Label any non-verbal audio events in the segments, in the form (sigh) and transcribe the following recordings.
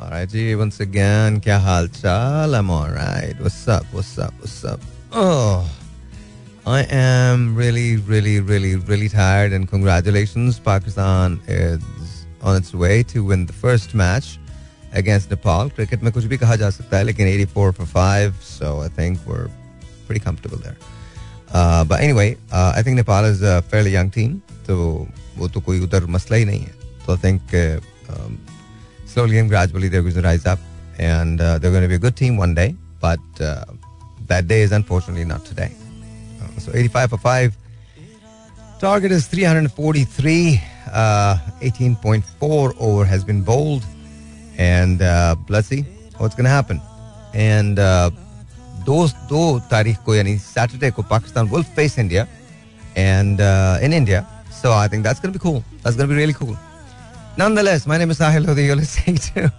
All right, जी once again क्या हाल चाल I'm all right what's up what's up what's up oh I am really really really really tired and congratulations Pakistan is on its way to win the first match against Nepal cricket में कुछ भी कहा जा सकता है लेकिन 84 for 5 so I think we're pretty comfortable there uh, but anyway uh, I think Nepal is a fairly young team तो वो तो कोई उधर मसला ही नहीं है तो I think uh, um, slowly and gradually they're going to rise up and uh, they're going to be a good team one day but uh, that day is unfortunately not today. Uh, so 85 for 5 target is 343 18.4 uh, over has been bowled. And uh, let's see what's going to happen. And uh, those do tarikh ko yani saturday ko pakistan will face india. And in india. So i think that's going to be cool. That's going to be really cool. Nonetheless, my name is Sahil Lodi. You're listening (laughs) to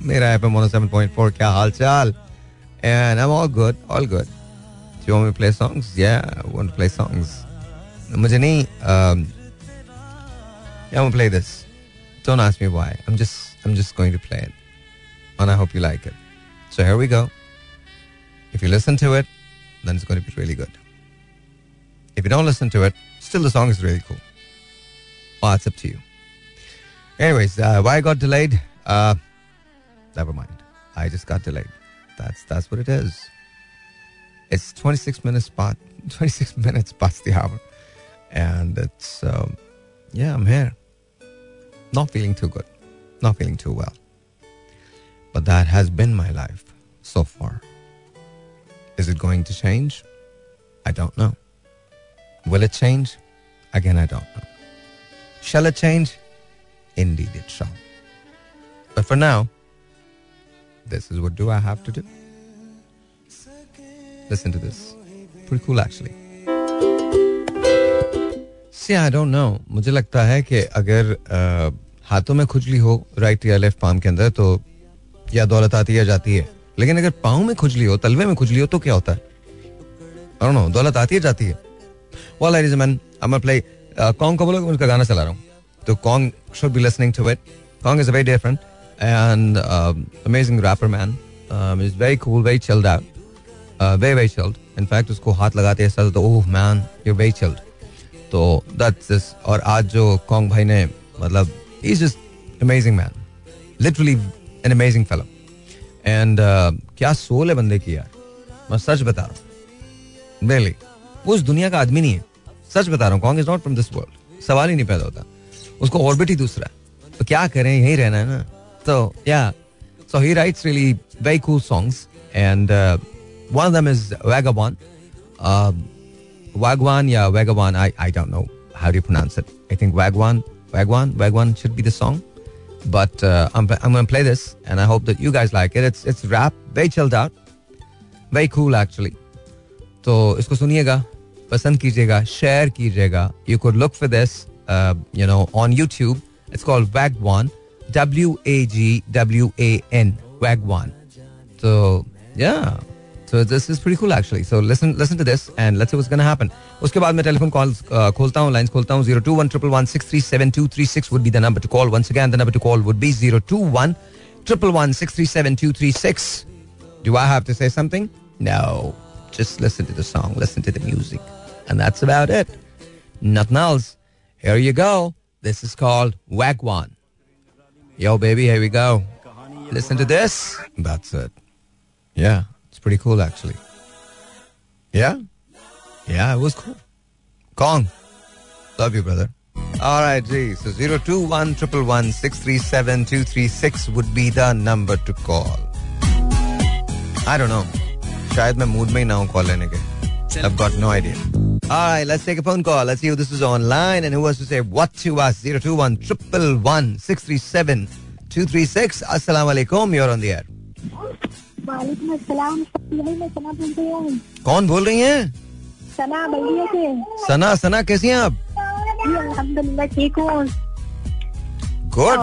Mera FM 107.4 Kya Hal Chal. And I'm all good, all good. Do you want me to play songs? Yeah, I want to play songs. मुझे नहीं um, yeah, I'm gonna play this. Don't ask me why. I'm just I'm just going to play it. And I hope you like it. So here we go. If you listen to it, then it's going to be really good. If you don't listen to it, still the song is really cool. Well, it's up to you. Anyways, uh, why I got delayed? Uh, never mind. I just got delayed. That's that's what it is. It's 26 minutes past (laughs) 26 minutes past the hour, and it's um, yeah, I'm here. Not feeling too good, not feeling too well. But that has been my life so far. Is it going to change? I don't know. Will it change? Again, I don't know. Shall it change? indeed it shall. But for now, this is what do I have to do? Listen to this. Pretty cool actually. See, I don't know. मुझे लगता है कि अगर हाथों में खुजली हो right या लेफ़्ट पाम के अंदर तो या दौलत आती या जाती है लेकिन अगर पाओ में खुजली हो तलवे में खुजली हो तो क्या होता है दौलत आती है जाती है वाला well, uh, कौन का बोलो उनका गाना चला रहा हूँ तो Kong should be listening to it Kong is a very different and amazing rapper man is very cool very chill that way way chilled in fact उसको हाथ लगाते हैं तो ओह मैन यू वे चल्ड तो दैट्स दिस और आज जो Kong भाई ने मतलब is just amazing man literally an amazing film and क्या सोल है बंदे की यार? मैं सच बता रहा हूँ। रियली वो उस दुनिया का आदमी नहीं है। सच बता रहा हूँ Kong is not from this world सवाल ही नहीं पैदा होता। उसको ऑर्बिट ही दूसरा तो क्या करें यही रहना है ना तो yeah so he writes really very cool songs and one of them is Wagwan. I, I don't know how do you pronounce it. I think Wagwan, Wagwan, Wagwan should be the song. But uh, I'm, I'm going to play this, and I hope that you guys like it. It's it's rap, very chilled out, very cool actually. तो इसको सुनिएगा पसंद कीजिएगा share कीजिएगा you could look for this you know on YouTube. It's called Wagwan, W A G W A N, Wagwan. So yeah. So this is pretty cool actually. So listen listen to this and let's see what's gonna happen. उसके बाद मैं telephone call खोलता हूँ lines खोलता हूँ zero two one triple one six three seven two three six would be the number to call once again the number to call would be zero two one triple one six three seven two three six Do I have to say something? No. Just listen to the song, listen to the music. And that's about it. Nothing else. Here you go. This is called Wagwan. Yo, baby, here we go. Listen to this. That's it. Yeah, it's pretty cool actually. Yeah? Yeah, it was cool. Kong. Love you, brother. All right, G. So 021 637 236 would be the number to call. I don't know. शायद मैं mood में ही ना हूँ call लेने के I've got no idea. All right, let's take a phone call. Let's see who this is online and who wants to say what to us. 021 111 637 236. Assalamu alaikum. You're on the air. कौन बोल रही हैं सना बल्दिया से सना सना कैसी हैं आप जी अल्हम्दुलिल्लाह ठीक हूँ गुड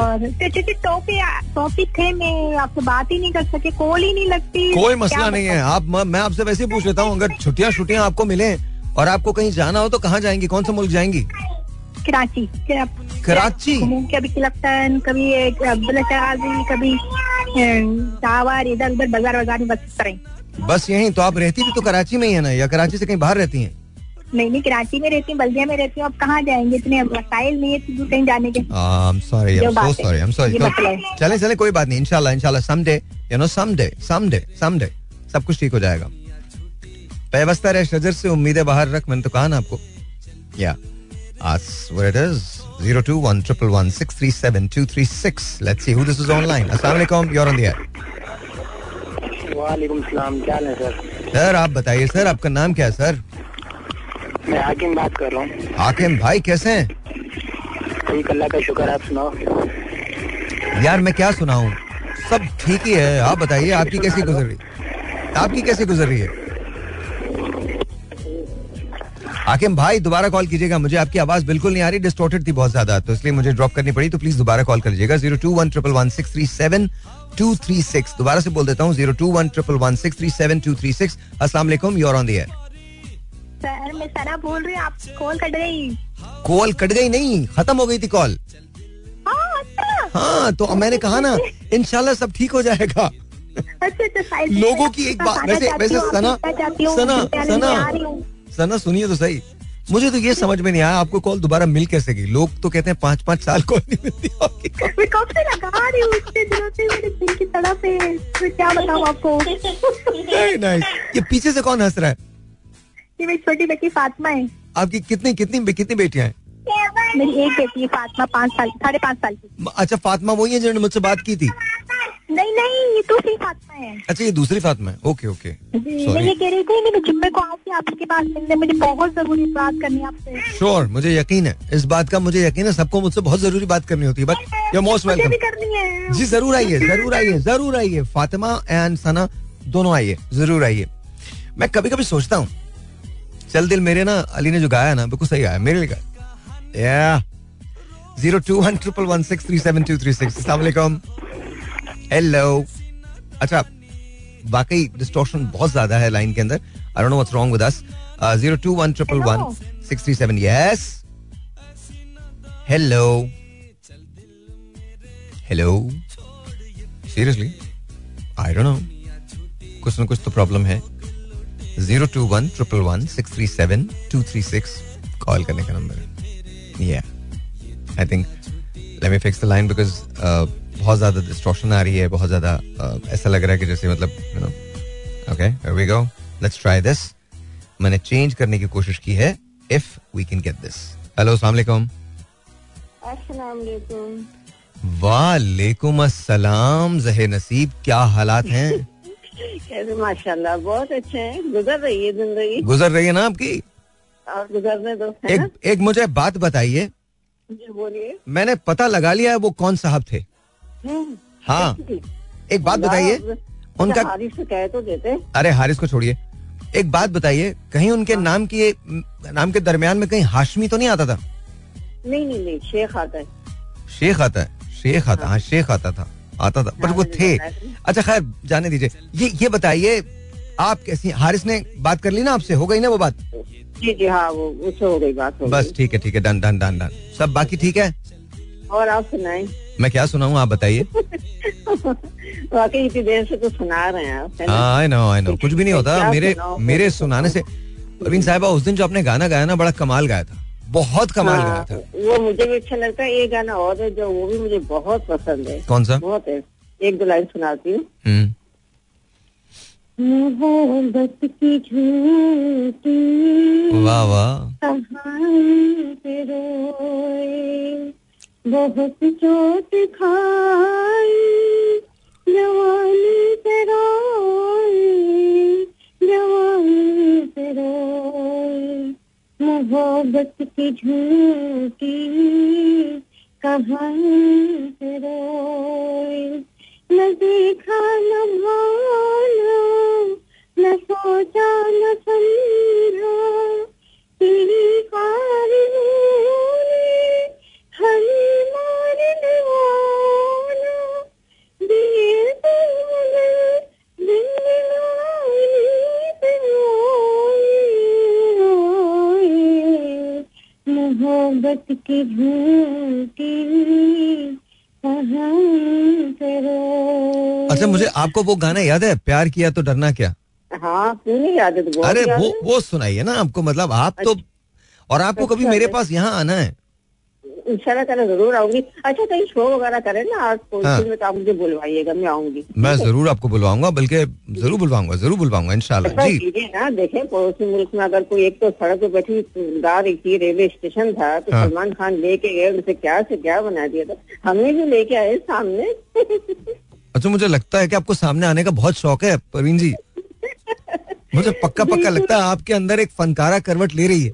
टॉपिक थे मैं आपसे बात ही नहीं कर सके कॉल ही नहीं लगती कोई मसला नहीं है आप मैं आपसे वैसे पूछ लेता हूँ अगर छुट्टियाँ छुट्टियाँ आपको मिले और आपको कहीं जाना हो तो कहाँ जाएँगी? कौन सा मुल्क जाएँगी? कराची। कराची? कभी क्लफ्टन कभी कभी चावर इधर उधर बाज़ार बाज़ार में बस बस यहीं? तो आप रहती भी तो कराची में ही है ना या कराची से कहीं बाहर रहती हैं? नहीं नहीं कराची में रहती हूँ बल्दिया में रहती हूँ अब कहाँ जाएँगे? इतने वसाइल नहीं है कहीं जाने के। sorry. ये तो चले चले कोई बात नहीं इंशाल्लाह इंशाल्लाह someday, you know someday, someday, someday सब कुछ ठीक हो जाएगा। पैवस्ता रहे शजर से उम्मीदें बाहर रख मैंने तो कहा ना आपको या Ask what it is. 021 111 637 236. Let's see who this is online. Assalamu alaikum. You're on the air. वालेकुम सलाम क्या है सर सर आप बताइए सर आपका नाम क्या है सर मैं हाकिम बात कर रहा हूँ हाकिम भाई कैसे हैं ठीक अल्लाह का शुक्र आप सुनाओ यार मैं क्या सुनाऊं सब ठीक ही है आप बताइए आपकी कैसी गुजर रही आपकी कैसी गुजर रही है हाकिम भाई दोबारा कॉल कीजिएगा मुझे आपकी आवाज़ बिल्कुल नहीं आ रही डिस्टोर्टेड थी बहुत ज़्यादा तो इसलिए मुझे ड्रॉप करनी पड़ी तो प्लीज़ दोबारा कॉल कर लीजिएगा zero two one triple one six three seven two three six दोबारा से बोल देता हूँ zero two one triple one six three seven two three six असला you're on the air sir मैं सना बोल रही हूँ आप कॉल कट गई। कॉल कट गई नहीं खत्म हो गई थी कॉल। हाँ अच्छा। हाँ तो मैंने कहा ना इनशाला सब ठीक हो जाएगा। अच्छा अच्छा लोगों की एक बात वैसे वैसे सना सना सना। सना सुनिए तो सही। मुझे तो ये समझ में नहीं आया आपको कॉल दोबारा मिल कैसे गई? लोग तो कहते हैं पाँच पाँच साल कॉल नहीं मिलती आपकी call। मैं कब से लगा रही इतने दिनों से मेरे दिल की तड़प मैं क्या बताऊँ आपको? Very nice. ये पीछे से कौन हंस रहा है? ये मेरी छोटी बेटी फातिमा है। आपकी कितनी कितनी कितनी बेटियाँ हैं? मेरी एक बेटी है फातिमा पाँच साल साढ़े पाँच साल की। अच्छा फातिमा वही है जिन्होंने मुझसे बात की थी। नहीं नहीं ये दूसरी फातिमा है। अच्छा ये दूसरी फातिमा है। ओके ओके मैं ये कह रही थी कि मैं जुम्मे को आऊँगी आपके पास मिलने मुझे बहुत ज़रूरी बात करनी है आपसे। श्योर मुझे यकीन है। इस बात का मुझे यकीन है सबको मुझसे बहुत ज़रूरी बात करनी होती है। बट यू मोस्ट वेलकम जी ज़रूर आइए ज़रूर आइए ज़रूर आइए। फातिमा एंड सना दोनों आइए ज़रूर आइए। मैं कभी कभी सोचता हूँ चल दिल मेरे ना अली ने जो गाया ना बिल्कुल सही आया मेरे लिए गाया zero two one triple one six three seven two three six hello अच्छा वाकई डिस्टोर्शन बहुत ज़्यादा है लाइन के अंदर। I don't know what's wrong with us yes hello hello seriously I don't know कुछ ना कुछ तो प्रॉब्लम है. Zero two one triple one six three seven two three six call करने का नंबर है या I think let me fix the line because बहुत ज़्यादा डिस्ट्रॉशन आ रही है बहुत ज़्यादा ऐसा लग रहा है कि जैसे मतलब you know okay we go let's try this मैंने चेंज करने की कोशिश की है if we can get this hello अस्सलाम वालेकुम. वालेकुम अस्सलाम जहे नसीब क्या हालात हैं? (laughs) कैसे माशाल्लाह बहुत अच्छे हैं। गुजर रही है ज़िंदगी। गुजर रही है ना आपकी? और गुजरने दो एक एक मुझे बात बताइए। जी बोलिए। मैंने पता लगा लिया है वो कौन साहब थे। हाँ। एक बात बताइए अच्छा, उनका हारिस से कहे तो देते। अरे हारिस को छोड़िए। एक बात बताइए कहीं उनके नाम की नाम के दरमियान में कहीं हाशमी तो नहीं आता था? नहीं नहीं नहीं शेख आता है। शेख आता है शेख आता हाँ शेख आता था आता था पर वो थे। अच्छा खैर जाने दीजिए। ये ये बताइए आप कैसी हारिस ने बात कर ली ना आपसे? हो गई ना वो बात? जी जी हाँ वो उससे हो गई बात हो बस ठीक है ठीक है डन डन डन डन। सब बाकी ठीक है। और आप सुनाएँ। मैं क्या सुनाऊं आप बताइए। (laughs) वाकई इतनी देर से तो सुना रहे हैं आप आई नो? आई नो कुछ भी नहीं होता। मेरे मेरे सुनाने से परवीन साहिबा उस दिन जो आपने गाना गाया ना बड़ा कमाल गाया था। बहुत कमाल हाँ, गाया था। वो मुझे भी अच्छा लगता है। ये गाना और है जो वो भी मुझे बहुत पसंद है। कौन सा? बहुत है। एक दो लाइन सुनाती हूँ। हम्म। मोहब्बत की झूठी वाह वाह। बहुत चोट खाई, जवानी रोए जवानी रोए मोहब्बत की झूठी कहानी रोए न देखा, न भाना, न सोचा, न समझा। तेरी कारियों ने मोहब्बत की अच्छा मुझे आपको वो गाना याद है प्यार किया तो डरना क्या हाँ क्यों नहीं याद है तो अरे वो वो सुनाइए ना आपको मतलब आप अच्छा। तो और आपको कभी अच्छा, मेरे। पास यहाँ आना है इंशाल्लाह ताला ज़रूर आऊँगी। अच्छा कहीं शो वगैरह करें ना आज हाँ। में तो आप मुझे बुलवाइएगा मैं आऊँगी। मैं ज़रूर आपको बुलवाऊँगा बल्कि ज़रूर बुलवाऊँगा ज़रूर बुलवाऊँगा इंशाल्लाह। जी। ना देखें पड़ोसी मुल्क में अगर कोई एक तो सड़क पे बैठी एक थी रेलवे स्टेशन था तो हाँ। सलमान खान लेके गए उनसे क्या से क्या बना दिया था? हमें भी लेके आए सामने। अच्छा मुझे लगता है कि आपको सामने आने का बहुत शौक है परवीन जी। मुझे पक्का पक्का लगता है आपके अंदर एक फनकारा करवट ले रही है।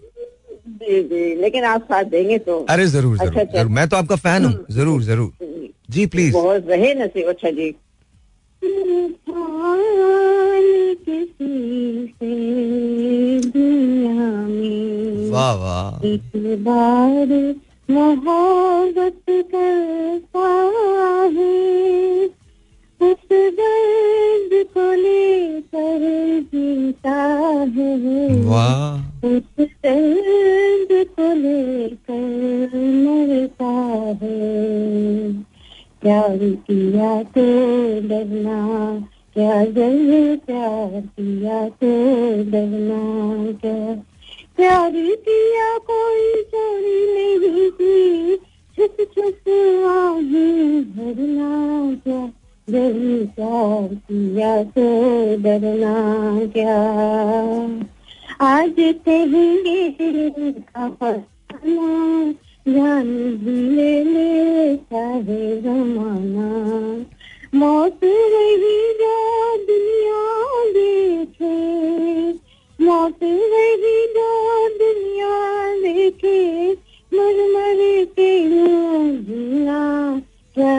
जी जी लेकिन आप साथ देंगे तो अरे ज़रूर अच्छा, ज़रूर। ज़रूर मैं तो आपका फ़ैन हूँ। ज़रूर ज़रूर। जी। प्लीज़ बहुत रहे नसीब अच्छा जी। वाह वाह। एक बार मोहब्बत करता है। उस दर्द को लेकर जीता है। वाह। उस दर्द को लेकर मरता प्यार किया तो डरना क्या जब प्यार किया तो क्या? कोई चोरी नहीं की छुप छुप तो डरना क्या? आज कहेंगे जान ले ले, चाहे जमाना। मौत रही जो, दुनिया देखे। मौत रही जो, दुनिया देखे। मर मर के जीना क्या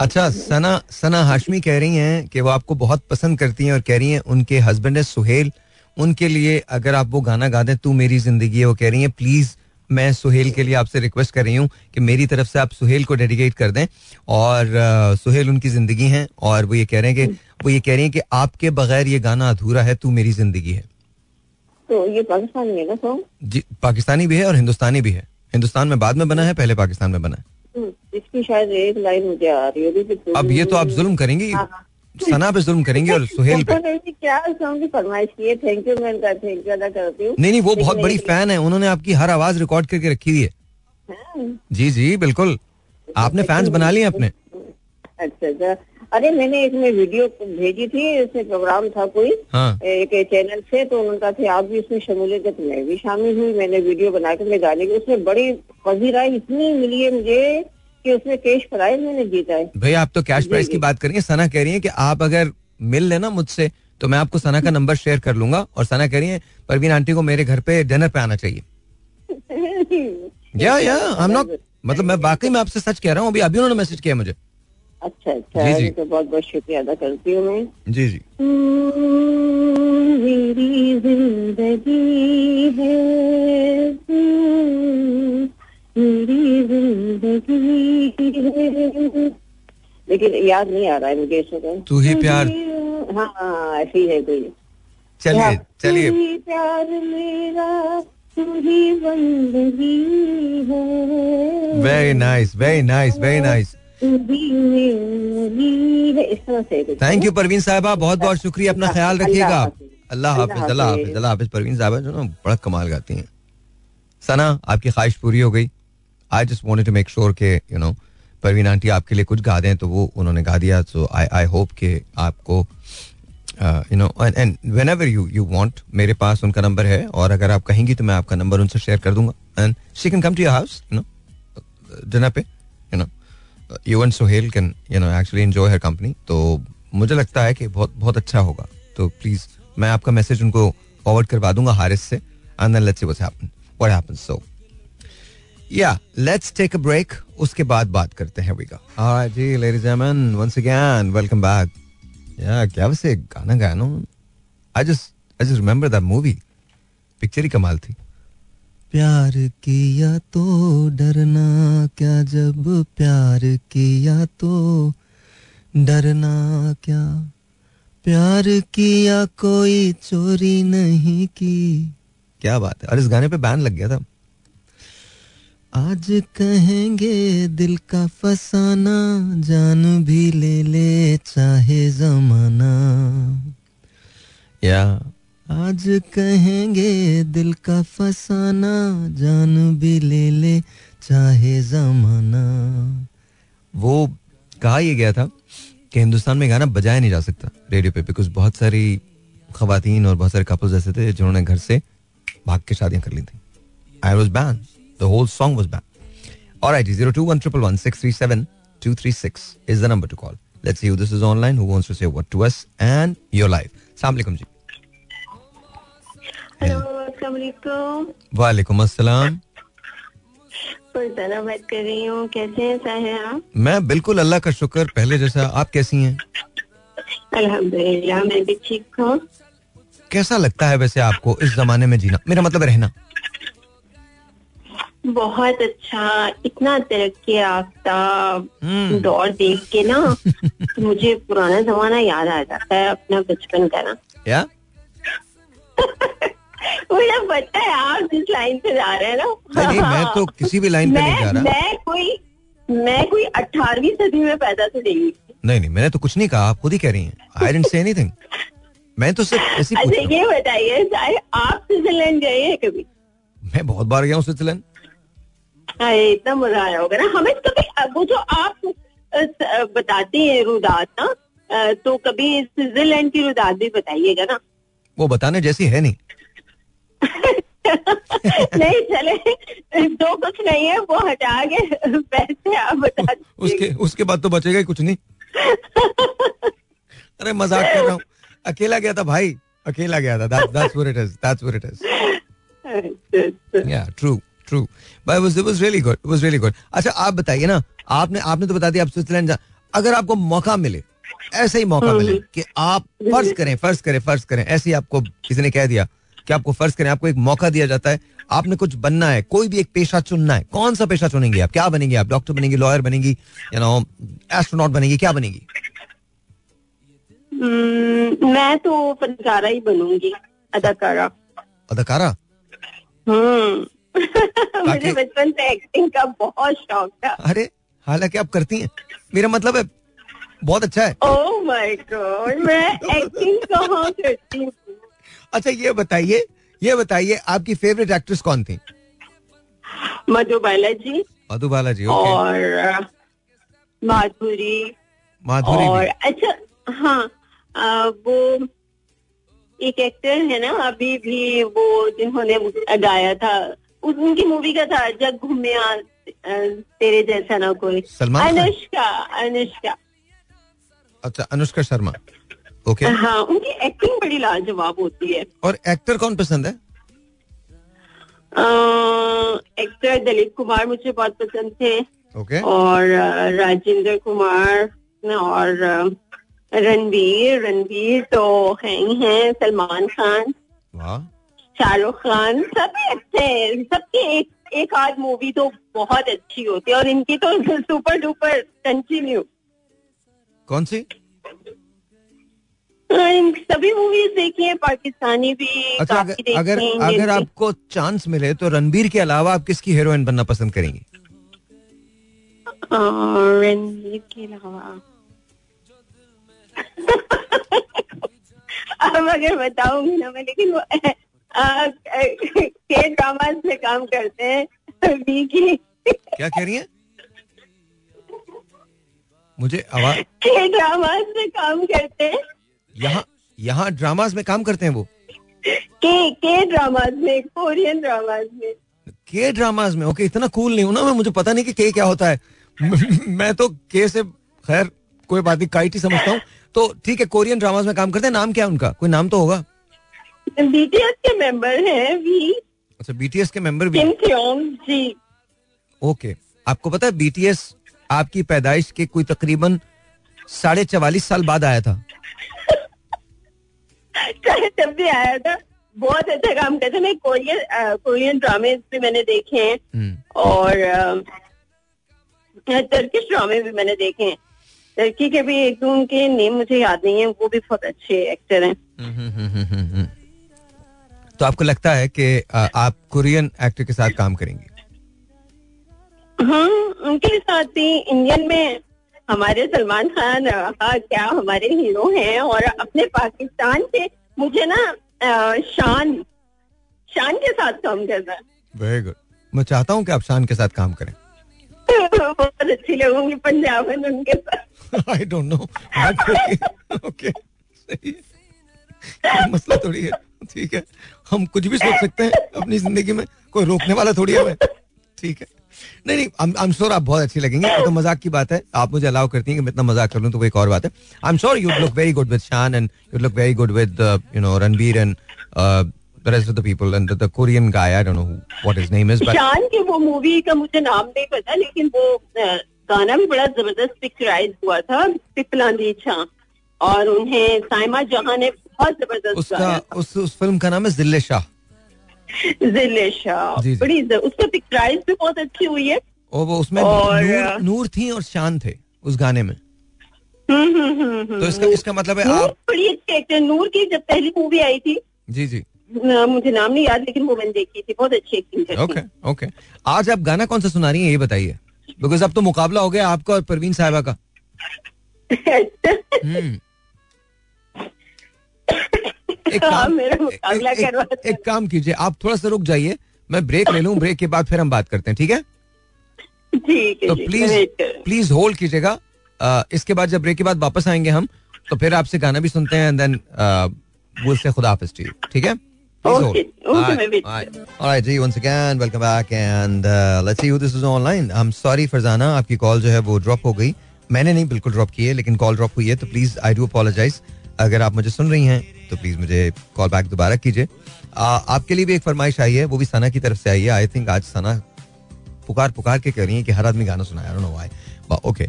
अच्छा सना सना हाशमी कह रही हैं कि वो आपको बहुत पसंद करती हैं और कह रही हैं उनके हस्बैंड है सुहेल। उनके लिए अगर आप वो गाना गा दें तू मेरी ज़िंदगी है वो कह रही हैं प्लीज़ मैं सुहेल के लिए आपसे रिक्वेस्ट कर रही हूँ कि मेरी तरफ़ से आप सुहेल को डेडिकेट कर दें। और अ, सुहेल उनकी ज़िंदगी हैं और वो ये कह रहे हैं कि वो ये कह रही हैं कि आपके बगैर ये गाना अधूरा है तू मेरी ज़िंदगी है। तो ये पाकिस्तानी है ना सॉन्ग जी पाकिस्तानी भी है और हिंदुस्तानी भी है। हिंदुस्तान में बाद में बना है पहले पाकिस्तान में बना है? हम्म, इसकी शायद एक लाइन मुझे आ रही है अब ये तो आप जुल्म करेंगी हाँ, हाँ। सना पे जुल्म करेंगे और सुहेल पे। क्या की फरमाइश की है। थैंक यू मैं थैंक यू अदा करती हूँ। नहीं नहीं वो बहुत बड़ी फ़ैन है उन्होंने आपकी हर आवाज़ रिकॉर्ड करके रखी हुई है। हाँ, जी जी बिल्कुल। आपने फैंस बना लिए अपने। अच्छा अच्छा। अरे मैंने इसमें वीडियो भेजी थी इसमें प्रोग्राम था कोई हाँ। एक चैनल से तो उन्होंने कहा था आप भी उसमें शमूलियत तो मैं भी शामिल हुई मैंने वीडियो बना के मैं गाने की उसमें बड़ी फजी राय इतनी मिली है मुझे कि उसमें कैश प्राइज मैंने जीता है। भाई आप तो कैश जी, प्राइस की बात करेंगे सना कह रही है कि आप अगर मिल लेना मुझसे तो मैं आपको सना का नंबर शेयर कर लूँगा और सना कह रही है परवीन आंटी को मेरे घर पे डिनर पे आना चाहिए। या या आई एम नॉट मतलब मैं वाकई में आपसे सच कह रहा हूँ अभी अभी उन्होंने मैसेज किया मुझे। अच्छा अच्छा जी, जी। तो बहुत बहुत शुक्रिया अदा करती हूँ मैं। जी जी। मेरी ज़िंदगी है मेरी ज़िंदगी है। लेकिन याद नहीं आ रहा है मुझे इसमें तू। ही प्यार। हाँ हाँ ऐसी है कोई। चलिए चलिए। प्यार मेरा तू very nice very nice very nice thank you Parveen साहबा बहुत बहुत शुक्रिया अपना ख्याल रखिएगा। अल्लाह हाफिज अल्लाह हाफिज। अल्लाह हाफिज। परवीन साहबा जो ना बड़ा कमाल गाती हैं। सना आपकी ख्वाहिश पूरी हो गई। I just wanted to make sure के यू नो परवीन आंटी आपके लिए कुछ गा दें तो वो उन्होंने गा दिया। सो आई आई होप के आपको you know and whenever you you want मेरे पास उनका नंबर है। और अगर आप कहेंगी तो मैं आपका नंबर उनसे शेयर कर दूँगा। And she can come to your house you know dinner पे। You and Sohail can you know actually enjoy her company तो मुझे लगता है कि बहुत बहुत अच्छा होगा। तो प्लीज़ मैं आपका मैसेज उनको फॉरवर्ड करवा दूँगा हारिस से and let's see what's happen what happens so yeah let's take a break उसके बाद बात करते हैं वी का alright ji ladies and once again welcome back yeah क्या वैसे गाना गाया ना I just I just remember that movie picture ही कमाल थी। प्यार किया तो डरना क्या जब प्यार किया तो डरना क्या? प्यार किया कोई चोरी नहीं की। क्या बात है? और इस गाने पे बैन लग गया था। आज कहेंगे दिल का फसाना, जान भी ले ले चाहे जमाना। या आज कहेंगे दिल का फसाना, जान भी ले ले चाहे जमाना। वो कहा यह गया था कि हिंदुस्तान में गाना बजाया नहीं जा सकता रेडियो पे बिकॉज़ बहुत सारी खातन और बहुत सारे कपल्स ऐसे थे जिन्होंने घर से भाग के शादियाँ कर ली थी। I was ban the whole song was ban और I zero two one triple one six three seven two three six is the number to call let's see this is online who wants to say what to us and your life अस्सलाम वालेकुम जी वालेकुम। अस्सलाम। बात कर रही हूँ। कैसे हैं साहिर आप? मैं बिल्कुल अल्लाह का शुक्र पहले जैसा। आप कैसी हैं? अल्हम्दुलिल्लाह मैं भी ठीक हूँ। कैसा लगता है वैसे आपको इस जमाने में जीना? मेरा मतलब रहना। बहुत अच्छा। इतना तरक्की याफ्ता हम्म। दौर देख के ना (laughs) मुझे पुराना जमाना याद आ जाता है अपना बचपन का ना। या (laughs) मुझे पता है आप जिस लाइन पे जा रहे हैं ना। नहीं नहीं मैं तो किसी भी लाइन पे नहीं जा रहा। मैं कोई मैं कोई अठारहवीं सदी में पैदा तो नहीं नहीं नहीं मैंने तो कुछ नहीं कहा आप खुद ही कह रही हैं। आई डेंट से एनीथिंग मैं तो सिर्फ़ ऐसी अच्छा ये बताइए आप स्विट्जरलैंड गए हैं कभी? मैं बहुत बार गया हूँ स्विट्जरलैंड। अरे इतना मज़ा आया होगा ना। हमें कभी वो जो आप स- बताते हैं रुदात ना तो कभी स्विट्जरलैंड की रुदात भी बताइएगा ना। वो बताने जैसी है नहीं। (laughs) नहीं चले। जो कुछ नहीं है वो हटा के पैसे आप बता उसके उसके बाद तो बचेगा कुछ नहीं। (laughs) अरे मज़ाक कर रहा हूँ। अकेला गया था भाई। अकेला गया था। That- that's what it is that's what it is yeah true true but it was it was really good it was really good अच्छा आप बताइए ना आपने आपने तो बता दिया आप स्विट्जरलैंड जा अगर आपको मौका मिले ऐसे ही मौका मिले कि आप फ़र्ज़ करें फ़र्ज़ करें फ़र्ज़ करें ऐसे ही आपको किसी ने कह दिया कि आपको फ़र्ज़ करें आपको एक मौका दिया जाता है। आपने कुछ बनना है कोई भी एक पेशा चुनना है कौन सा पेशा चुनेंगे आप? क्या बनेंगे आप? डॉक्टर बनेंगी लॉयर बनेंगी यू नो एस्ट्रोनॉट बनेगी क्या बनेगी? हम्म, मैं तो फनकारा ही बनूँगी अदाकारा। अदाकारा? हम्म। (laughs) मुझे बचपन से एक्टिंग का बहुत शौक था। अरे हालाँकि आप करती हैं। मेरा मतलब है बहुत अच्छा है। ओह माय गॉड मैं एक्टिंग कहाँ करती हूँ? अच्छा ये बताइए ये बताइए आपकी फेवरेट एक्ट्रेस कौन थी? मधुबाला जी मधुबाला जी ओके और माधुरी। माधुरी और अच्छा हाँ अ, वो एक एक्टर है ना अभी भी वो जिन्होंने गाया था उनकी मूवी का था जग घूमे तेरे जैसा ना कोई। अनुष्का अनुष्का। अच्छा अनुष्का शर्मा। ओके हाँ उनकी एक्टिंग बड़ी लाजवाब होती है। और एक्टर कौन पसंद है? एक्टर दिलीप कुमार मुझे बहुत पसंद थे। ओके और राजेंद्र कुमार और अ, रणवीर रणवीर तो हैं ही हैं सलमान खान। शाहरुख खान सभी अच्छे हैं। सबकी एक एक आध मूवी तो बहुत अच्छी होती है और इनकी तो सुपर डुपर कंटिन्यू कौन सी? सभी मूवीज़ देखी है पाकिस्तानी भी अच्छा अगर देखी अगर अगर आपको चांस मिले तो रणबीर के अलावा आप किसकी हीरोइन बनना पसंद करेंगी? और रणवीर के अलावा। अब अगर बताऊँगी ना मैं लेकिन वो के ड्रामास में काम करते हैं की। क्या कह रही है? मुझे आवाज़ के ड्रामास में काम करते हैं। यहाँ यहाँ ड्रामाज में काम करते हैं वो? के के ड्रामास में? कोरियन ड्रामास में। के ड्रामाज में? ओके इतना कूल नहीं हूँ ना मैं मुझे पता नहीं कि के क्या होता है। (laughs) मैं तो के से खैर कोई बात नहीं काइट ही समझता हूँ। तो ठीक है कोरियन ड्रामाज में काम करते हैं नाम क्या है उनका? कोई नाम तो होगा? बीटीएस के मेंबर हैं वी अच्छा बीटीएस के मेंबर भी किम जी ओके आपको पता है बीटीएस आपकी पैदाइश के कोई तकरीबन साढ़े चवालीस साल बाद आया था। तब भी आया था बहुत अच्छा काम करते मैं कोरियन कोरियन ड्रामे भी मैंने देखे हैं हम्म, और टर्किश ड्रामे भी मैंने देखे हैं। टर्की के भी एक दो उनके नेम मुझे याद नहीं है वो भी बहुत अच्छे एक्टर हैं। तो आपको लगता है कि आप कोरियन एक्टर के साथ काम करेंगे? हाँ उनके साथ भी इंडियन में हमारे सलमान खान क्या हमारे हीरो हैं? और अपने पाकिस्तान से मुझे ना शान शान के साथ काम करना वेरी गुड मैं चाहता हूँ कि आप शान के साथ काम करें। बहुत अच्छी लगूँगी पंजाबन उनके साथ। आई डोंट नो ओके मसला थोड़ी है। ठीक है। हम कुछ भी सोच सकते हैं अपनी ज़िंदगी में। कोई रोकने वाला थोड़ी है हमें। ठीक है। नहीं नहीं आई एम श्योर आप बहुत अच्छी लगेंगे। ये तो मज़ाक की बात है। आप मुझे अलाउ करती हैं कि मैं इतना मज़ाक कर लूँ तो वो एक और बात है। I am sure you look very good with Shaan and you look very good with you know Ranbir and the rest of the people and the, the Korean guy I don't know who, what his name is but शान की वो movie का मुझे नाम नहीं पता लेकिन वो गाना भी बड़ा ज़बरदस्त पिक्चराइज हुआ था पिपलांदी छा। और उन्हें साइमा जहाँ ने बहुत ज़बरदस्त उसका उस उस फ़िल्म का नाम है जिल्ले शाह। ज़िले शाह जी, जी। बड़ी उसका पिक्चराइज भी बहुत अच्छी हुई है और वो उसमें और- नूर नूर थी और शान थे उस गाने में हम्म, हम्म, हम्म, हम्म। तो इसका इसका मतलब है आप बड़ी अच्छी एक्टर नूर की जब पहली मूवी आई थी जी जी न, मुझे नाम नहीं याद लेकिन वो मैंने देखी थी बहुत अच्छी एक्टिंग ओके ओके आज आप गाना कौन सा सुना रही हैं ये बताइए बिकॉज़ अब तो मुकाबला हो गया आपका और परवीन साहिबा का हम्म एक हाँ, काम एक- एक- काम कीजिए आप थोड़ा सा रुक जाइए मैं ब्रेक ले लूँ ब्रेक के बाद फिर हम बात करते हैं ठीक है? ठीक है तो प्लीज़। प्लीज़ होल्ड कीजिएगा। इसके बाद जब ब्रेक के बाद वापस आएँगे हम तो फिर आपसे गाना भी सुनते हैं देन से खुदा हाफिज ठीक है? फरजाना आपकी कॉल जो है वो ड्रॉप हो गई। मैंने नहीं बिल्कुल ड्रॉप की है लेकिन कॉल ड्रॉप हुई है तो प्लीज़ आई डू अपोलोजाइज अगर आप मुझे सुन रही हैं तो प्लीज़ मुझे कॉल बैक दोबारा कीजिए। आपके लिए भी एक फरमाइश आई है वो भी सना की तरफ़ से आई है। आई थिंक आज सना पुकार पुकार के कह रही है कि हर आदमी गाना सुनाया no why okay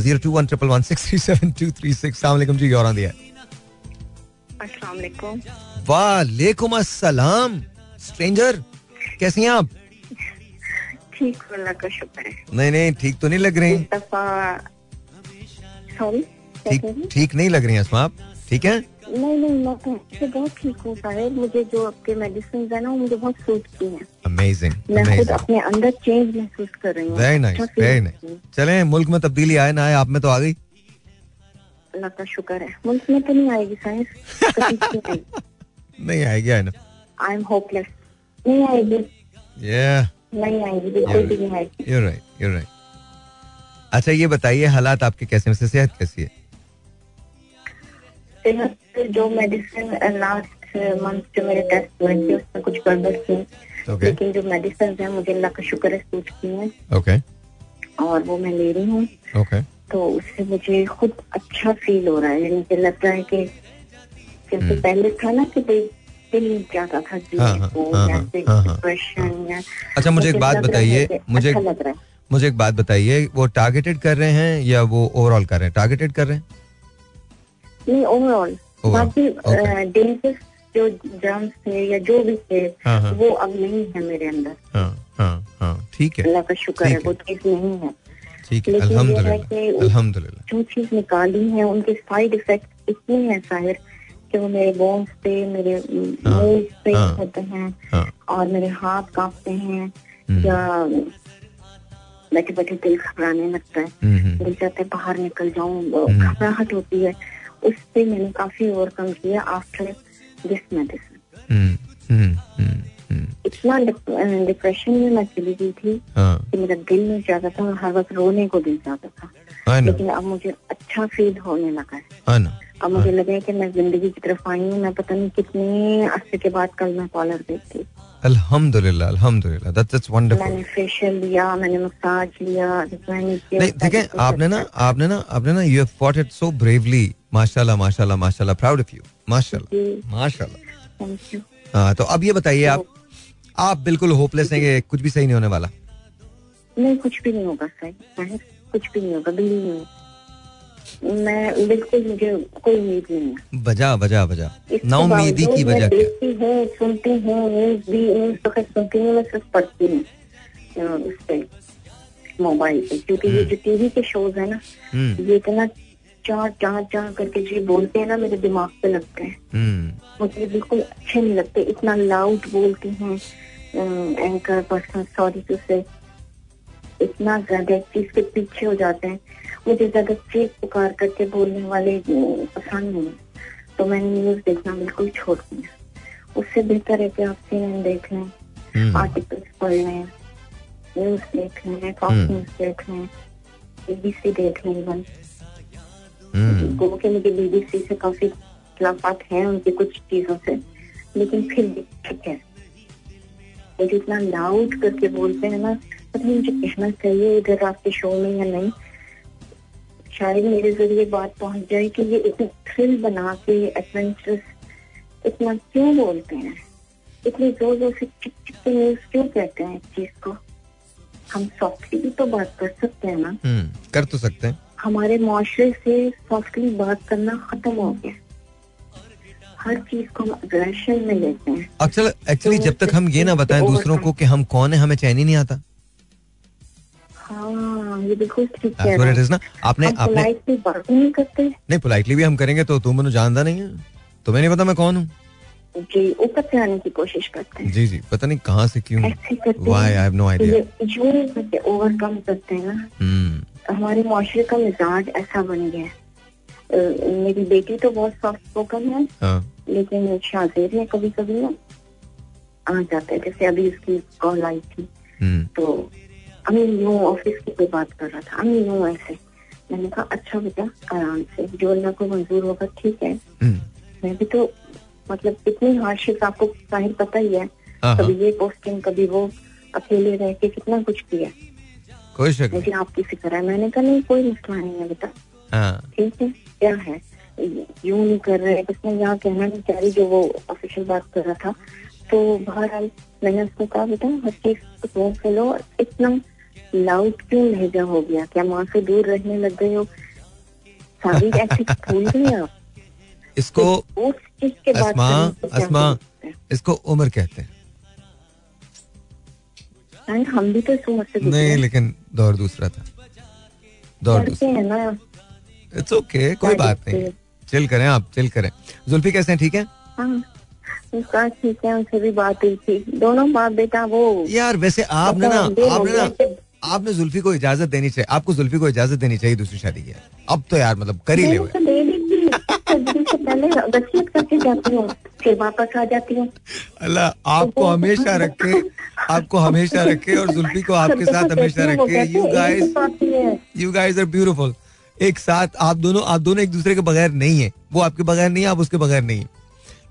zero two one triple one six three seven two three six सलाम जी और दिया वालेकुम। अस्सलाम। स्ट्रेंजर कैसी हैं आप? ठीक का शुक्र है। नहीं नहीं ठीक तो नहीं लग रही। ठीक ठीक नहीं लग रही हैं आप ठीक है? नहीं नहीं मैं तो बहुत ठीक हूँ साहिर मुझे जो आपके मेडिसिन है ना वो मुझे बहुत सूट की हैं। अमेजिंग मैं खुद अपने अंदर चेंज महसूस कर रही हूँ। वेरी नाइस अच्छा feel वेरी नाइस चलें मुल्क में तब्दीली आए ना आए आप में तो आ गई। अल्लाह का शुक्र है। मुल्क में तो नहीं आएगी साहिर नहीं आएगी। I know. I am hopeless नहीं आएगी। या नहीं आएगी बिल्कुल भी नहीं आएगी। यू राइट यू राइट अच्छा ये बताइए हालात आपके कैसे हैं? सेहत कैसी है? सेहत जो मेडिसिन लास्ट मंथ जो मेरे टेस्ट हुए थे उसमें कुछ गड़बड़ थी। ओके लेकिन जो मेडिसिन है मुझे अल्लाह का शुक्र है सूट की हैं। ओके और वो मैं ले रही हूँ। ओके तो उससे मुझे खुद अच्छा फील हो रहा है। यानी मुझे लगता है कि जैसे हम्म। पहले था ना कि भाई दिल नहीं था हाँ, हाँ, हाँ, डिप्रेशन अच्छा मुझे एक बात बताइए मुझे अच्छा लग रहा मुझे एक बात बताइए वो टारगेटेड कर रहे हैं या वो ओवरऑल कर रहे हैं? टारगेटेड कर रहे हैं? नहीं ओवरऑल बाकी okay. डेंजरस जो जर्म्स थे या जो भी थे हाँ हाँ। वो अब नहीं है मेरे अंदर। हाँ हाँ हाँ ठीक है। अल्लाह का शुक्र है वो। चीज़ नहीं है। ठीक है लेकिन अल्हम्दुलिल्लाह जो चीज़ निकाली है उनके साइड इफ़ेक्ट इतने हैं साहिर कि वो मेरे बोन्स पे मेरे मुँह पे। होते हैं और मेरे हाथ कांपते हैं हम्म, या बैठे बैठे दिल घबराने लगता है। हम्म, हम्म, दिल चाहता बाहर निकल जाऊँ हम्म। घबराहट होती है। उस पर मैंने काफ़ी ओवरकम किया आफ्टर दिस मेडिसिन इतना डिप्रेशन में मैं चली गई थी हाँ। कि मेरा दिल नहीं जाता था हर वक्त रोने को दिल जाता था। लेकिन अब मुझे अच्छा फील होने लगा है। अब मुझे लगा है कि मैं ज़िंदगी की तरफ़ आई हूँ मैं पता नहीं कितने अरसे के बाद कल मैं कॉलर देखती अल्हम्दुलिल्लाह अल्हम्दुलिल्लाह दैट्स दैट्स वंडरफुल मैंने फेशियल लिया मैंने मसाज लिया नहीं देखें आपने ना आपने ना आपने ना you have fought it so bravely माशाल्लाह माशाल्लाह माशाल्लाह प्राउड ऑफ़ यू माशाल्लाह माशाल्लाह। थैंक यू हाँ तो अब ये बताइए आप आप बिल्कुल होपलेस हैं कि कुछ भी सही नहीं होने वाला? नहीं कुछ भी नहीं होगा सही। कुछ भी नहीं होगा बिल्कुल नहीं मैं बिल्कुल मुझे कोई उम्मीद नहीं है। वजह वजह इसके ना उम्मीदी की वजह क्या? देखती हूँ सुनती हूँ न्यूज़ भी न्यूज़ तो खैर सुनती हूँ मैं सिर्फ़ पढ़ती हूँ। उस पे मोबाइल पे क्योंकि ये जो टीवी के शोज़ है ना हम्म। ये इतना चार चार चार करके जो बोलते हैं ना मेरे दिमाग पे लगते हैं। हम्म। मुझे बिल्कुल अच्छे नहीं लगते इतना लाउड बोलते हैं एंकर पर्सन सॉरी टू से इतना ज़्यादा के पीछे हो जाते हैं। मुझे ज़्यादा चीख पुकार करके बोलने वाले पसंद नहीं तो मैंने न्यूज़ देखना बिल्कुल छोड़ दिया। उससे बेहतर है कि आप सीएनएन देख लें हम्म, आर्टिकल्स पढ़ लें न्यूज़ देख लें फॉक्स हम्म। न्यूज़ देख लें बीबीसी देख लें इवन हम्म, गो के मुझे बीबीसी से काफ़ी खिलाफात हैं उनकी कुछ चीज़ों से लेकिन फिर भी ठीक है। वो जितना लाउड करके बोलते हैं ना पता नहीं मुझे कहना चाहिए इधर आपके शो में या नहीं शायद मेरे ज़रिए बात पहुँच जाए कि ये इतने थ्रिल बना के एडवेंचरस इतना क्यों बोलते हैं? इतनी ज़ोर ज़ोर से चिक चिक के न्यूज़ क्यों कहते हैं इस चीज़ को? हम सॉफ्टली भी तो बात कर सकते हैं ना। हम्म, कर तो सकते हैं। हमारे माशरे से सॉफ्टली बात करना खत्म हो गया। हर चीज़ को हम अग्रेशन में लेते हैं। अक्सर एक्चुअली जब तक हम ये ना बताएँ दूसरों को कि हम कौन है हमें चैन ही नहीं आता। हाँ ये बिल्कुल ठीक is ना। आपने आपने ही नहीं करते। नहीं पोलाइटली भी हम करेंगे तो तुम मैंने जानता नहीं है। तुम्हें नहीं पता मैं कौन हूँ? जी ऊपर से आने की कोशिश करते हैं। जी जी पता नहीं कहाँ से क्यों। वाई आई हैव नो कि आइडिया ये ओवरकम करते हैं ना। हम्म हमारे माशरे का मिजाज ऐसा बन गया है। मेरी बेटी तो बहुत सॉफ्ट स्पोकन है। हाँ। लेकिन शाहजेब में कभी कभी ना आ जाता है। जैसे अभी उसकी कॉल आई थी। हम्म तो अमी यूँ ऑफ़िस की कोई बात कर रहा था। अमी यूँ ऐसे। मैंने कहा अच्छा बेटा आराम से। जो अल्लाह को मंजूर होगा ठीक है। हम्म, मैं भी तो मतलब इतनी हार्शिप आपको ज़ाहिर पता ही है। हाँ हाँ। कभी ये पोस्टिंग कभी वो अकेले रह के कितना कुछ किया। कोई शक मुझे आपकी फ़िक्र है। मैंने कहा नहीं कोई मसला नहीं है बेटा। हाँ। ठीक है क्या है? यूँ नहीं कर रहे। बस मैं यहाँ कहना नहीं चाह रही जो वो ऑफिशियल बात कर रहा था। तो बहरहाल मैंने उसको कहा बेटा हर चीज़ को से लो इतना लाउड क्यों लहजा हो गया। क्या माँ से दूर रहने लग गए हो? सारी (laughs) ऐसी भूल गए आप? इसको बाद अस्मा अस्मा इसको उम्र कहते हैं। हम भी तो इस उम्र से नहीं हैं। लेकिन दौर दूसरा था। दौर दूसरा। इट्स ओके okay, कोई बात नहीं। चिल करें आप चिल करें। जुल्फी कैसे हैं? ठीक है? हाँ। उसका ठीक है उनसे भी बात हुई थी। दोनों बाप बेटा वो यार वैसे आपने ना आपने ना आपने जुल्फी को इजाज़त देनी चाहिए आपको जुल्फी को इजाज़त देनी चाहिए दूसरी शादी की अब तो यार मतलब कर ही ले मैंने तो हूँ हूँ। अल्लाह आपको हमेशा रखे आपको हमेशा रखे और जुल्फी को आपके साथ हमेशा रखे। You guys you guys are beautiful एक साथ आप दोनों आप दोनों एक दूसरे के बगैर नहीं है। वो आपके बगैर नहीं है आप उसके बगैर नहीं है।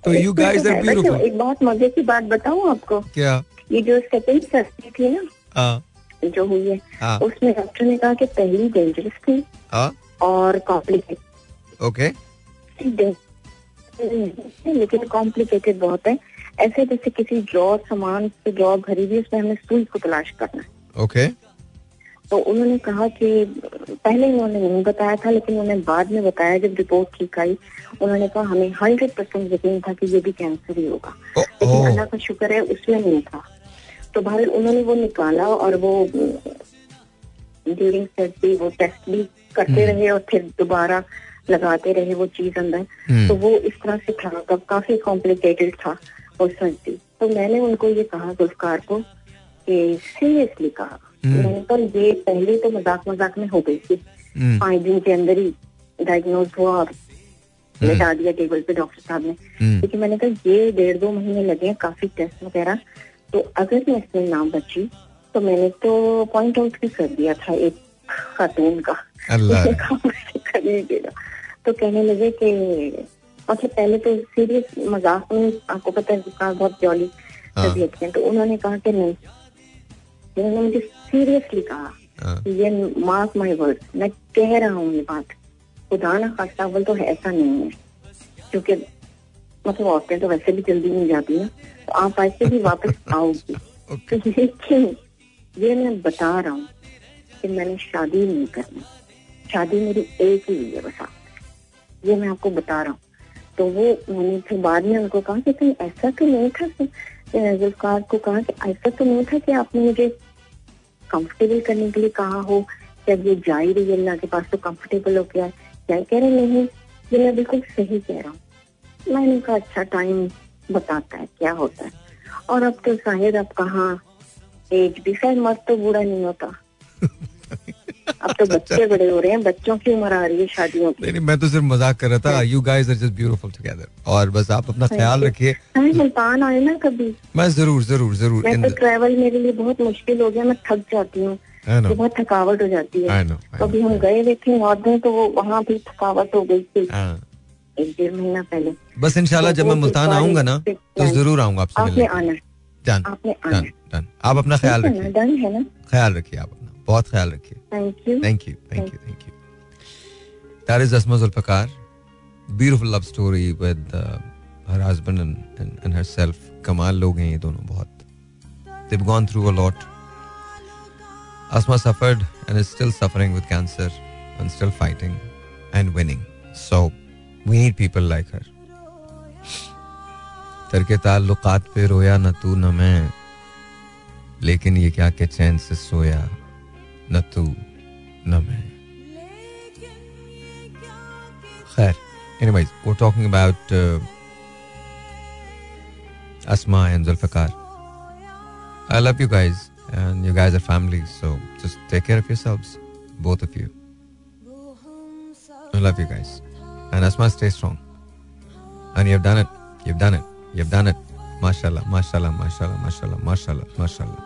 तो यू गाइस आर ब्यूटीफुल एक बहुत मज़े की बात बताऊँ आपको? क्या? ये जो सेकंड सर्जरी थी ना हाँ। जो हुई है हाँ। उसमें डॉक्टर ने कहा कि पहली डेंजरस थी हाँ। और कॉम्प्लिकेटेड ओके लेकिन कॉम्प्लिकेटेड बहुत है। ऐसे जैसे किसी जॉब सामान से ड्रॉ भरी हुई उसमें हमें सुई को तलाश करना है। ओके तो उन्होंने कहा कि पहले उन्होंने नहीं बताया था लेकिन उन्होंने बाद में बताया जब रिपोर्ट ठीक आई उन्होंने कहा हमें हंड्रेड परसेंट यकीन था कि ये भी कैंसर ही होगा। लेकिन अल्लाह का शुक्र है उसमें नहीं था। तो भारत उन्होंने वो निकाला और वो ड्यूरिंग सर्जरी वो टेस्ट भी करते रहे और फिर दोबारा लगाते रहे वो चीज़ अंदर। हम्म। तो वो इस तरह से था तब काफ़ी कॉम्प्लिकेटेड था वो सर्जरी तो मैंने उनको ये कहा जुल्फकार को कि सीरियसली कहा। हम्म। मैंने कहा ये पहले तो मज़ाक मज़ाक में हो गई थी। पाँच दिन के अंदर ही डायग्नोज हुआ और लेटा दिया टेबल पे डॉक्टर साहब ने। क्योंकि मैंने कहा ये डेढ़ दो महीने लगे काफ़ी टेस्ट वगैरह तो अगर मैं इसमें ना बची तो मैंने तो पॉइंट आउट भी कर दिया था एक खातून का। अल्लाह। मैंने कहा मुझसे कर ही देगा। तो कहने लगे कि मतलब पहले तो सीरियस मज़ाक में आपको पता है उसका बहुत जॉली हाँ। तबीयत है तो उन्होंने कहा कि नहीं। उन्होंने मुझे सीरियसली कहा हाँ, ये मार्क माई वर्ड मैं कह रहा हूँ ये बात। खुदा ना खास्ता अव्वल तो ऐसा नहीं है। क्योंकि मतलब औरतें तो वैसे भी जल्दी नहीं जाती ना तो आप ऐसे भी वापस (laughs) आओगी। तो लेकिन ये मैं बता रहा हूँ कि मैंने शादी नहीं करनी। शादी मेरी एक ही है बस आप। ये मैं आपको बता रहा हूँ। तो वो मैंने फिर बाद में उनको कहा कि कहीं ऐसा तो नहीं था कि जुल्फकार को कहा कि ऐसा तो नहीं था कि आपने मुझे कंफर्टेबल करने के लिए कहा हो। जब ये जा ही रही है अल्लाह के पास तो कंफर्टेबल हो गया। क्या कह रहे नहीं ये मैं बिल्कुल सही कह रहा हूँ। मैंने कहा अच्छा टाइम बताता है क्या होता है। और अब तो शायद अब कहा? एज भी शायद मर्द तो बूढ़ा नहीं होता। अब तो (laughs) बच्चे बड़े हो रहे हैं बच्चों की उम्र आ रही है शादियों की। नहीं मैं तो सिर्फ़ मज़ाक कर रहा था। You guys are just beautiful together और बस आप अपना ख्याल रखिए। हमें मुल्तान आए ना कभी? मैं ज़रूर ज़रूर ज़रूर। मैं तो ट्रैवल मेरे लिए बहुत मुश्किल हो गया मैं थक जाती हूँ। तो बहुत थकावट हो जाती है। कभी हम गए हुए थे नॉर्दर्न तो वो वहाँ भी थकावट हो गई थी। हाँ, पहले। बस इंशाल्लाह जब मैं मुल्तान आऊँगा ना तो ज़रूर आऊँगा आपसे आना डन डन डन। आप अपना ख्याल रखिए। है ना? ख्याल रखिए आप अपना। बहुत ख्याल रखिए। Thank you thank you thank you that is Asma love story with her husband and and herself कमाल लोग हैं ये दोनों बहुत। They gone through a lot suffered and still suffering with cancer and still fighting and winning so we need people like her तरके ताल्लुकात पे रोया न तू न मैं लेकिन ये क्या के चैन से सोया न तू न मैं खैर एनीवेज वो talking about Asma and Zulfiqar I love you guys and you guys are family so just take care of yourselves both of you I love you guys And Asma, stay strong. And you've done it. You've done it. You've done it. MashaAllah, MashaAllah, MashaAllah, MashaAllah, MashaAllah, MashaAllah.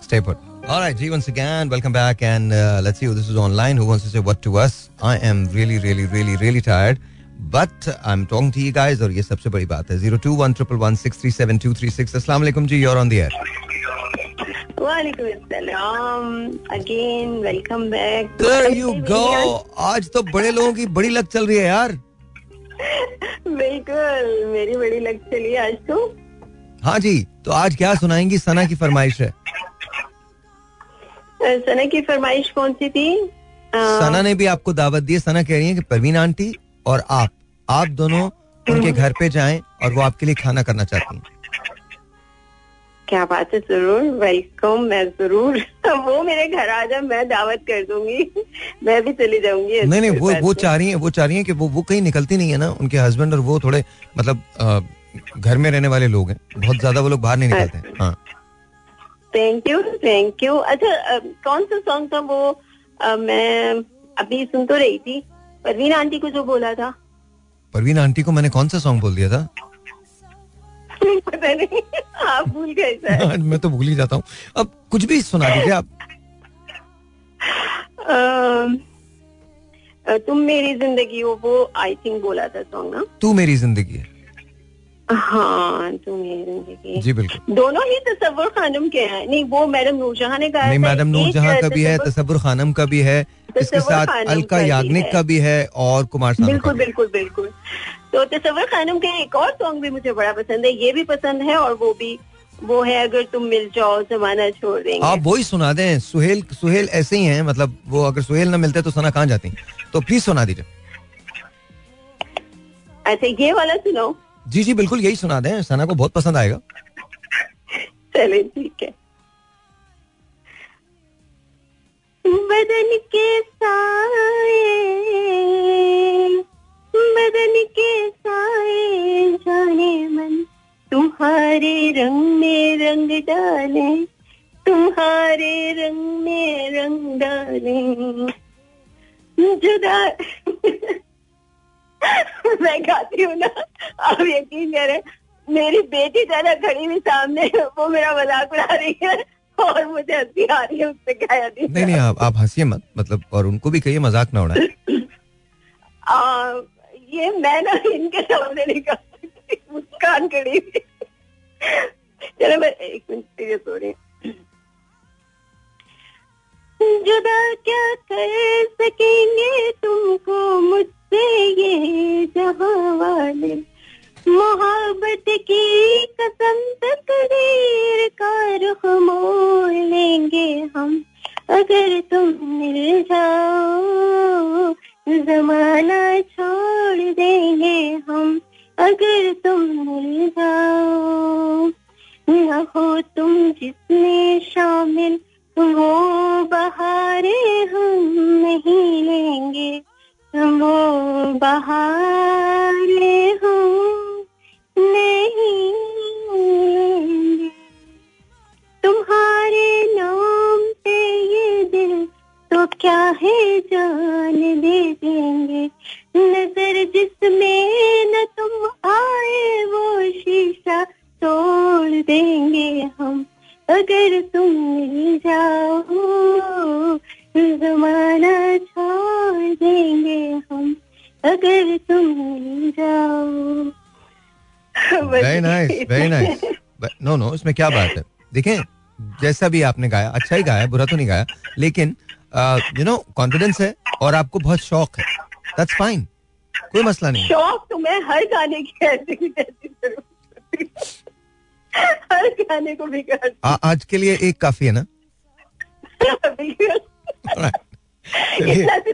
Stay put. All right, G, once again, welcome back. And uh, let's see who this is online. Who wants to say what to us? I am really, really, really, really tired. But I'm talking to you guys और ये सबसे बड़ी बात है zero two one triple one six three seven two three six असला जी you're on the air वालेकुम अस्सलाम Again welcome back you go. आज तो बड़े लोगों की बड़ी लक चल रही है यार। बिल्कुल मेरी बड़ी लग चली आज तो? हाँ जी तो आज क्या सुनाएँगी? सना की फरमाइश है। सना की फरमाइश कौन सी थी? सना ने भी आपको दावत दी सना कह रही है कि परवीन आंटी और आप आप दोनों उनके घर पे जाएँ और वो आपके लिए खाना करना चाहती हैं। क्या बात है ज़रूर वेलकम मैं ज़रूर। (laughs) वो मेरे घर आ जाए मैं दावत कर दूँगी। (laughs) मैं भी चली जाऊँगी नहीं नहीं वो वो चाह रही है वो चाह रही है कि वो वो कहीं निकलती नहीं है ना उनके हस्बैंड और वो थोड़े मतलब घर में रहने वाले लोग हैं। बहुत ज़्यादा वो लोग बाहर नहीं निकलते हैं। हाँ। थैंक यू थैंक यू अच्छा कौन सा सॉन्ग था वो? मैं अभी सुन तो रही थी। परवीन आंटी को जो बोला था। परवीन आंटी को मैंने कौन सा सॉन्ग बोल दिया था? पता नहीं। आप भूल गए सर। मैं तो भूल ही जाता हूँ। अब कुछ भी सुना दीजिए आप। तुम मेरी ज़िंदगी हो वो आई थिंक बोला था सॉन्ग ना। तू मेरी ज़िंदगी है। हाँ तुम मेरी ज़िंदगी जी बिल्कुल। दोनों ही तस्वुर खानम के हैं। नहीं वो मैडम नूरजहां ने गाया नहीं मैडम नूर एक का भी है तसब्बुर खानम का भी है इसके साथ अलका याग्निक का भी है और कुमार बिल्कुल बिल्कुल बिल्कुल। तो तस्वर खानम के एक और सॉन्ग भी मुझे बड़ा पसंद है ये भी पसंद है और वो भी वो है अगर तुम मिल जाओ जमाना छोड़ देंगे। आप वही सुना दें सुहेल सुहेल ऐसे ही हैं मतलब वो अगर सुहेल ना मिलते तो सना कहाँ जाती? तो प्लीज़ सुना दीजिए। अच्छा ये वाला सुनो। जी जी बिल्कुल यही सुना दें सना को बहुत पसंद आएगा। चले ठीक है। बदन के साए बदन के साए जाने मन। तुम्हारे रंग में रंग डाले तुम्हारे रंग में रंग डाले। जुदा (laughs) मैं गाती हूँ ना आप यकीन करें मेरी बेटी ज़्यादा खड़ी हुई सामने वो मेरा मज़ाक उड़ा रही है और मुझे हँसी आ रही है उससे गाया नहीं नहीं नहीं आप आप हंसिए मत मतलब और उनको भी कहिए मज़ाक ना उड़ाए। (laughs) ये मैं ना इनके सामने नहीं कर सकती, मुस्कान खड़ी चलो मैं एक मिनट सीरियस हो रही जुदा क्या कर सकेंगे तुमको मुझसे ये जहाँ वाले मोहब्बत की कसम तकदीर का रुख मोड़ लेंगे हम, अगर तुम मिल जाओ। जमाना छोड़ देंगे हम, अगर तुम मिल जाओ। न हो तुम जिसमें शामिल हो बहारे हम नहीं लेंगे। वो बहारे हम नहीं तुम्हारे नाम पे ये दिल तो क्या दे देंगे। नज़र जिसमें न तुम आए, वो शीशा तोड़ देंगे हम। अगर तुम मिल जाओ जमाना छोड़ देंगे हम। अगर तुम मिल जाओ। Very nice very nice no no इसमें क्या बात है? देखें, जैसा भी आपने गाया अच्छा ही गाया, बुरा तो नहीं गाया, लेकिन यू नो कॉन्फिडेंस है। और आपको बहुत शौक है। दैट्स फाइन कोई मसला नहीं शौक तो मैं हर गाने की ऐसे की तैसी हर गाने को भी कर आ, आज के लिए एक काफ़ी है ना? हो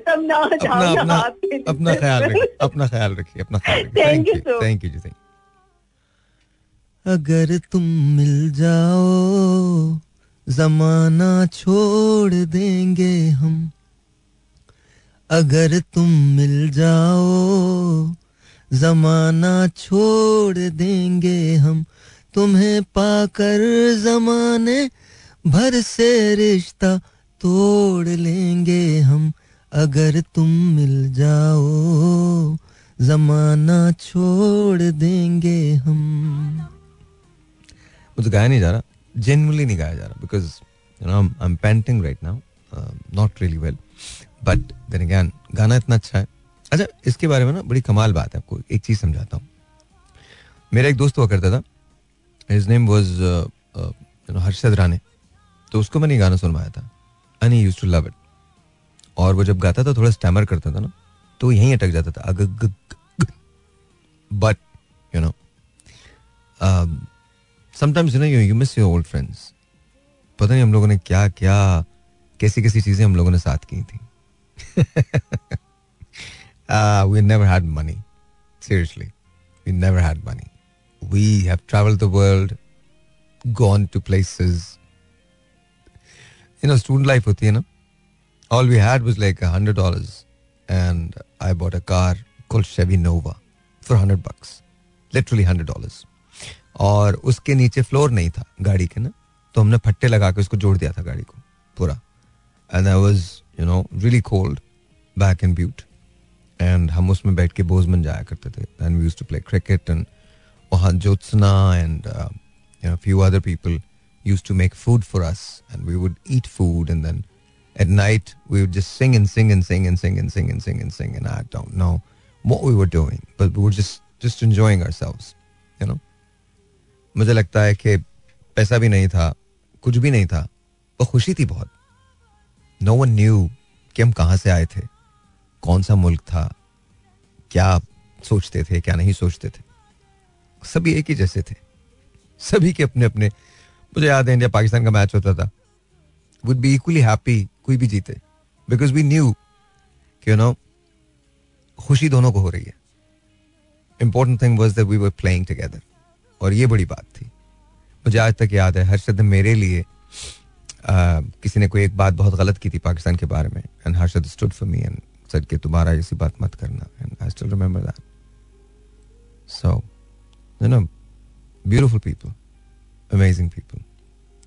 अपना अपना अपना ख्याल रखिए अपना ख्याल रखिए अपना ख्याल रखिए। Thank थैंक यू जी थैंक अगर तुम मिल जाओ जमाना छोड़ देंगे हम। अगर तुम मिल जाओ, जमाना छोड़ देंगे हम। तुम्हें पाकर जमाने भर से रिश्ता तोड़ लेंगे हम। अगर तुम मिल जाओ, जमाना छोड़ देंगे हम। मुझे गाया नहीं जा रहा जेनुअनली नहीं गाया जा रहा because you know I am painting right now not really well but then again गाना इतना अच्छा है। अच्छा इसके बारे में ना बड़ी कमाल बात है, आपको एक चीज़ समझाता हूँ। मेरा एक दोस्त हुआ करता था। His name was Harshad Rane. तो उसको मैंने गाना सुनवाया था। He used to love it और वो जब गाता था, थोड़ा स्टैमर करता था ना तो यहीं अटक जाता था। अग but you know sometimes you know you miss your old friends पता नहीं हम लोगों ने क्या क्या कैसी कैसी चीज़ें हम लोगों ने साथ की थी। (laughs) we never had money seriously we never had money we have travelled the world gone to places you know, student life होती है ना all we had was like a hundred dollars and I bought a car called Chevy Nova for hundred bucks literally hundred dollars और उसके नीचे floor नहीं था गाड़ी के ना तो हमने फट्टे लगा के उसको जोड़ दिया था गाड़ी को पूरा and I was you know really cold back in Butte and हम उसमें बैठ के बोझमन जाया करते थे and we used to play cricket and वहाँ Jyotsna and you know few other people used to make food for us and we would eat food and then at night we would just sing and sing and sing and sing and sing and sing and sing and I don't know what we were doing but we were just just enjoying ourselves you know मुझे लगता है कि पैसा भी नहीं था कुछ भी नहीं था पर खुशी थी बहुत नो वन न्यू कि हम कहाँ से आए थे, कौन सा मुल्क था, क्या सोचते थे, क्या नहीं सोचते थे। सभी एक ही जैसे थे। सभी के अपने अपने, मुझे याद है इंडिया पाकिस्तान का मैच होता था। वुड बी इक्वली हैप्पी कोई भी जीते। Because we knew you know खुशी दोनों को हो रही है। Important thing was that we were playing together और ये बड़ी बात थी। मुझे आज तक याद है हर्षद ने मेरे लिए किसी ने कोई एक बात बहुत गलत की थी पाकिस्तान के बारे में and Harshad stood for me and said कि तुम्हारा ऐसी बात मत करना and I still remember that so you know beautiful people amazing people.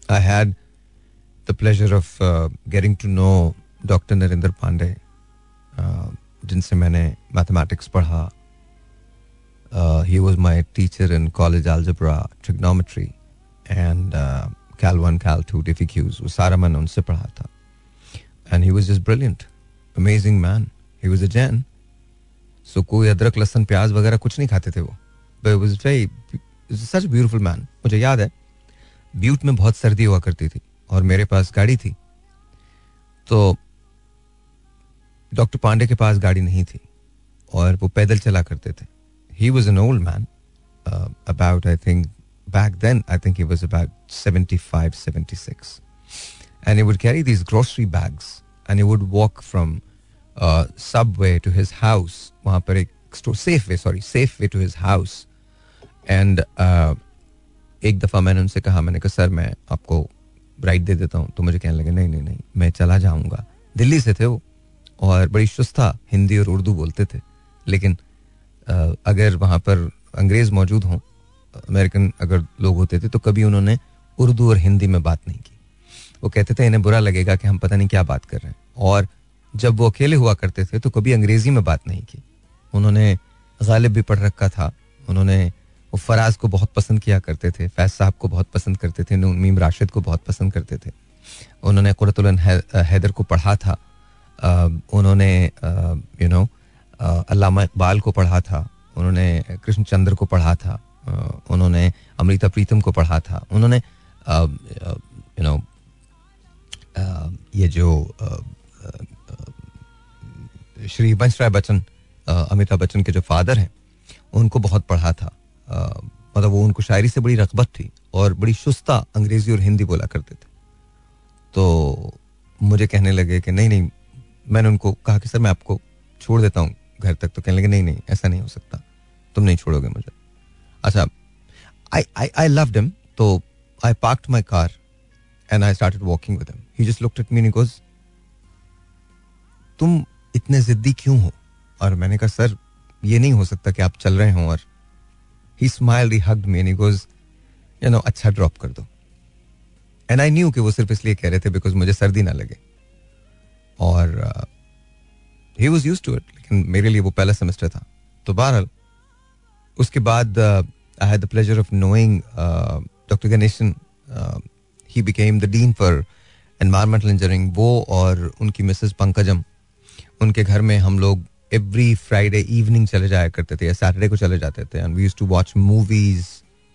I had the pleasure of uh, getting to know Dr. Uh, जिनसे मैंने mathematics पढ़ा. Uh, was my teacher in college algebra, trigonometry, and uh, Cal 1, Cal 2, DFQs. वो सारा मैंने उनसे पढ़ा था. And he was just brilliant, amazing man. He was a Jain. So कोई अदरक लहसुन प्याज वगैरह कुछ नहीं खाते थे वो. Was very, such a beautiful man. मुझे याद है ब्यूट में बहुत सर्दी हुआ करती थी और मेरे पास गाड़ी थी तो डॉक्टर पांडे के पास गाड़ी नहीं थी और वो पैदल चला करते थे he was an old man about I think I think he was about seventy five seventy six and he would carry these grocery bags and he would walk from subway to his house वहाँ पर एक Safeway sorry Safeway to his house and एक दफ़ा मैंने उनसे कहा, मैंने कहा, सर, मैं आपको राइट दे देता हूँ। तो मुझे कहने लगे, नहीं नहीं नहीं, मैं चला जाऊँगा। दिल्ली से थे वो, और बड़ी शुस्ता हिंदी और उर्दू बोलते थे। लेकिन अगर वहाँ पर अंग्रेज़ मौजूद हों अमेरिकन अगर लोग होते थे तो कभी उन्होंने उर्दू और हिंदी में बात नहीं की। वो कहते थे, इन्हें बुरा लगेगा कि हम पता नहीं क्या बात कर रहे हैं। और जब वो अकेले हुआ करते थे तो कभी अंग्रेज़ी में बात नहीं की। उन्होंने गालिब भी पढ़ रखा था। उन्होंने वो फराज को बहुत पसंद किया करते थे, फैज साहब को बहुत पसंद करते थे मीम राशिद को बहुत पसंद करते थे। उन्होंने कुरतुल हैदर को पढ़ा था। उन्होंने यू नो अल्लामा इकबाल को पढ़ा था। उन्होंने कृष्ण चंद्र को पढ़ा था। उन्होंने अमृता प्रीतम को पढ़ा था। उन्होंने यू नो ये जो श्री वंश राय बच्चन अमिताभ बच्चन के जो फादर हैं, उनको बहुत पढ़ा था। मतलब वो उनको शायरी से बड़ी रगबत थी और बड़ी सुस्ता अंग्रेज़ी और हिंदी बोला करते थे। तो मुझे कहने लगे कि नहीं नहीं, मैंने उनको कहा कि सर, मैं आपको छोड़ देता हूँ घर तक। तो कहने लगे, नहीं नहीं, ऐसा नहीं हो सकता। तुम नहीं छोड़ोगे मुझे। अच्छा आई आई आई लव डेम तो I park my car and I started walking with him he just looked at me because तुम इतने जिद्दी क्यों हो? और मैंने कहा, सर, ये नहीं हो सकता कि आप चल रहे हो. और he smile he hugged me and you know अच्छा ड्रॉप कर दो. एंड आई न्यू कि वो सिर्फ़ इसलिए कह रहे थे बिकॉज़ मुझे सर्दी ना लगे। और he was use to it लेकिन मेरे लिए वो पहला सेमेस्टर था। तो बहरहाल उसके बाद I had the pleasure of knowing doctor Ganesan he became the dean for environmental engineering वो और उनकी मिसेस पंकजम, उनके घर में हम लोग एवरी फ्राइडे इवनिंग चले जाया करते थे या सैटरडे को चले जाते थे and we use to watch movies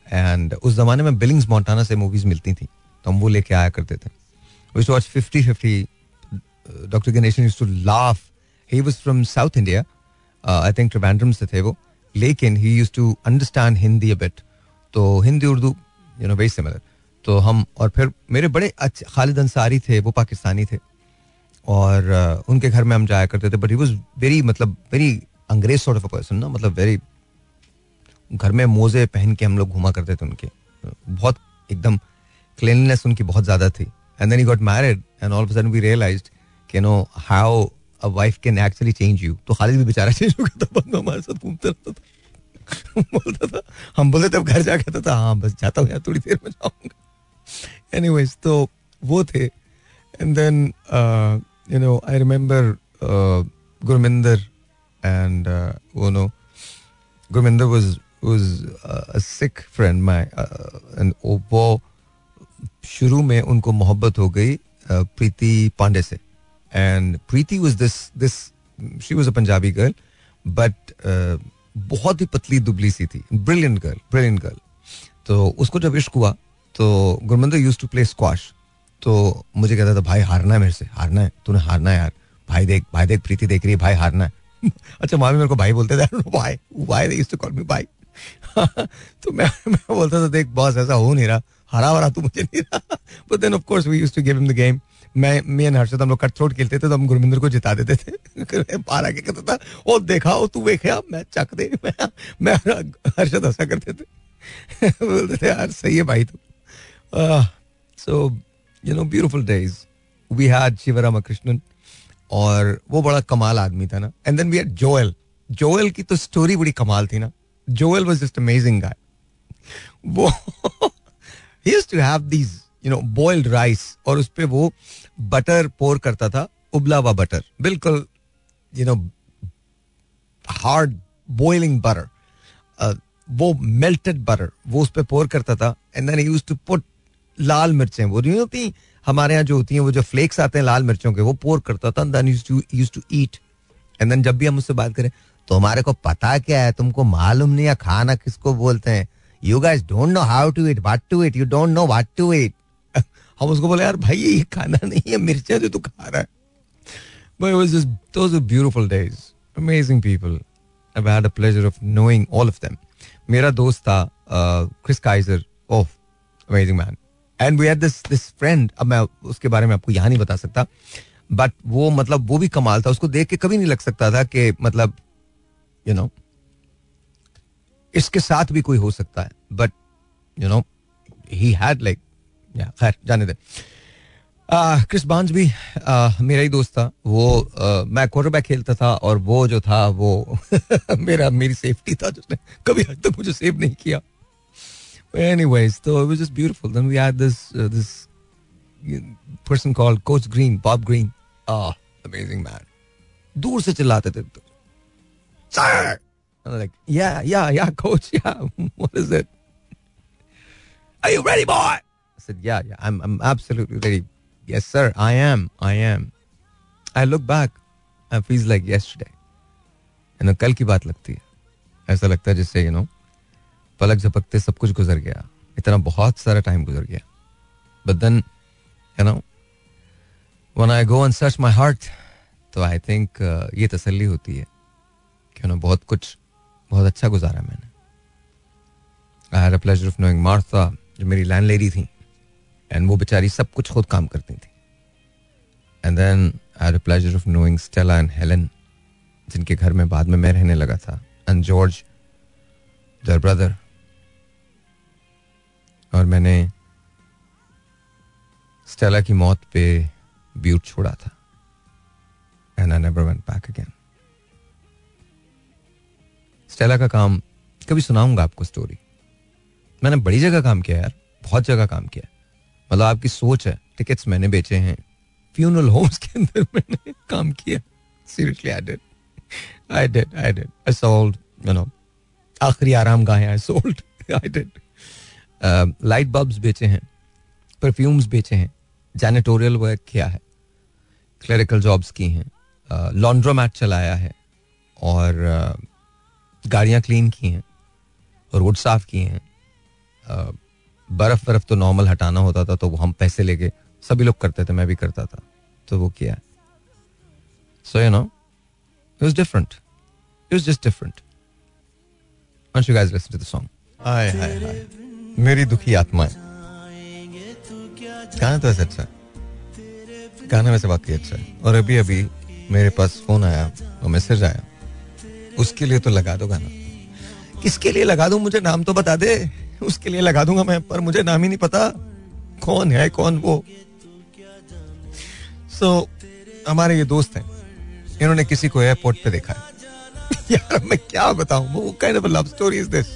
and उस जमाने में बिलिंग्स मोटाना से मूवीज़ मिलती थी तो हम वो लेके आया करते थे। We watch fifty fifty doctor Ganesan use to laugh he was from south India I think Trivandrum से थे वो। लेकिन he use to understand Hindi a bit तो Hindi Urdu you know very similar तो हम और फिर मेरे बड़े अच्छे खालिद अंसारी थे वो पाकिस्तानी थे। और uh, उनके घर में हम जाया करते थे बट ही वॉज़ वेरी मतलब वेरी अंग्रेज़ सॉर्ट ऑफ़ अ पर्सन ना? मतलब वेरी घर में मोजे पहन के हम लोग घुमा करते थे उनके। बहुत एकदम क्लीननेस उनकी बहुत ज़्यादा थी। And then he got married and all sudden we realized कि no how a wife can actually change you तो खालिद भी बेचारा चेंज हो गया था बंद हमारे साथ घूमता रहता था। (laughs) बोलता था हम बोलते थे घर जा कहता था हाँ बस जाता हूँ यार थोड़ी देर में जाऊँगा। एनीवेज तो वो थे। And then uh, Gurminder and uh, you know, Gurminder was was uh, a sick friend my uh, and वो शुरू में उनको मोहब्बत हो गई प्रीति पांडे से। And Preeti was this this she was a Punjabi girl but बहुत ही पतली दुबली सी थी। ब्रिलियंट गर्ल ब्रिलियंट गर्ल तो उसको जब इश्क हुआ तो Gurminder use to play squash तो मुझे कहता था, भाई, हारना है मेरे से, हारना है, तूने हारना है यार। भाई देख भाई देख, प्रीति देख रही है, भाई हारना है। (laughs) अच्छा मामी मेरे को भाई बोलते थे भाई भाई कॉल मी भाई? तो मैं मैं बोलता था, देख, बॉस, ऐसा हो नहीं रहा। हरा वरा तू मुझे नहीं रहा। But then of course we used to give him the game मैं मी एंड हर्षद हम लोग कट थ्रोट खेलते थे तो हम गुरमिंदर को जिता देते थे। पार आके कहता था, ओ, देखा, ओ, तू देखा मैं चक दे, मैं मैं हर्षद हंसा करते थे। (laughs) बोलते थे, यार, सही है भाई तू। So you know beautiful days we had Shivaram Krishnan और वो बड़ा कमाल आदमी था ना। And then we had Joel Joel की तो स्टोरी बड़ी कमाल थी ना। Joel was just amazing guy वो he to have these you know boiled rice और उस पे वो बटर पोर करता था, उबला हुआ बटर बिल्कुल you know hard boiling butter वो मेल्टेड बटर वो उस पे पोर करता था। And then used to put लाल मिर्चें, वो नहीं होती, हमारे यहाँ जो होती हैं, वो जो फ्लेक्स आते हैं लाल मिर्चों के, वो पोर करता था। Then use to eat and then जब भी हम उससे बात करें तो हमारे को पता क्या है? तुमको मालूम नहीं है खाना किसको बोलते हैं? You guys don't know how to eat what to eat you don't know what to eat (laughs) हम उसको बोले, यार भाई, ये खाना नहीं है, मिर्चें जो तू खा रहा है. But it was just, those were beautiful days. Amazing people. I've had a pleasure of knowing all of them. मेरा दोस्त था Chris Kaiser oh amazing man and we had this this friend अब मैं उसके बारे में आपको यहाँ नहीं बता सकता। बट वो मतलब वो भी कमाल था। उसको देख के कभी नहीं लग सकता था कि मतलब यू नो इसके साथ भी कोई हो सकता है। But you know he had like yeah, खैर, जाने दे। क्रिस बॉन्स भी मेरा ही दोस्त था। वो मैं क्वार्टर बैक खेलता था और वो जो था, वो (laughs) मेरा, मेरी सेफ्टी था, जिसने कभी हद तक मुझे सेव नहीं किया। एनी तो it was just beautiful then we had this this person called coach Green Bob Green amazing man दूर से चिल्लाते थे तो। लाइक या yeah yeah coach yeah what is it are you ready boy Said, yeah, yeah, I'm, I'm absolutely ready. Yes, sir, I am, I am. I look back, I feels like yesterday. Know, कल की बात लगती है ऐसा लगता है जिससे you know पलक झपकते सब कुछ गुजर गया इतना बहुत सारा टाइम गुजर गया but then you know when I go and search my heart तो आई थिंक ये तसल्ली होती है कि ना बहुत कुछ बहुत अच्छा गुजारा मैंने I had a pleasure of knowing Martha जो मेरी लैंड लेडी थी एंड वो बेचारी सब कुछ खुद काम करती थी। And then I had pleasure of knowing Stella and Helen जिनके घर में बाद में मैं रहने लगा था एंड जॉर्ज देयर ब्रदर और मैंने स्टेला की मौत पे ब्यूट छोड़ा था। And I never went back again Stella का काम, कभी सुनाऊँगा आपको स्टोरी मैंने बड़ी जगह काम किया यार, बहुत जगह काम किया। मतलब आपकी सोच है टिकट्स मैंने बेचे हैं। फ्यूनरल होम्स के अंदर मैंने काम किया। Seriously I did I did I did I sold you know आखिरी आराम गाहें I sold I did light bulbs बेचे हैं परफ्यूम्स बेचे हैं जैनिटोरियल वर्क किया है क्लरिकल जॉब्स की हैं लॉन्ड्रोमैट चलाया है और uh, गाड़ियाँ क्लीन की हैं रोड साफ़ किए हैं uh, बर्फ़ बर्फ़ तो नॉर्मल हटाना होता था तो वो हम पैसे लेके सभी लोग करते थे मैं भी करता था तो वो किया। So you know it was different it was just different Once you guys listen to the song. हाय हाय हाय मेरी दुखी आत्माएँ। गाना तो ऐसा अच्छा है। गाना वैसे वाकई अच्छा है। और अभी अभी मेरे पास फ़ोन आया और मैसेज आया। उसके लिए तो लगा दो गाना। किसके लिए लगा दूँ? मुझे नाम तो बता दे। (laughs) उसके लिए लगा दूँगा मैं पर मुझे नाम ही नहीं पता कौन है कौन वो। सो so, हमारे ये दोस्त हैं इन्होंने किसी को एयरपोर्ट पे देखा है। (laughs) यार मैं क्या बताऊँ वो kind of love story is this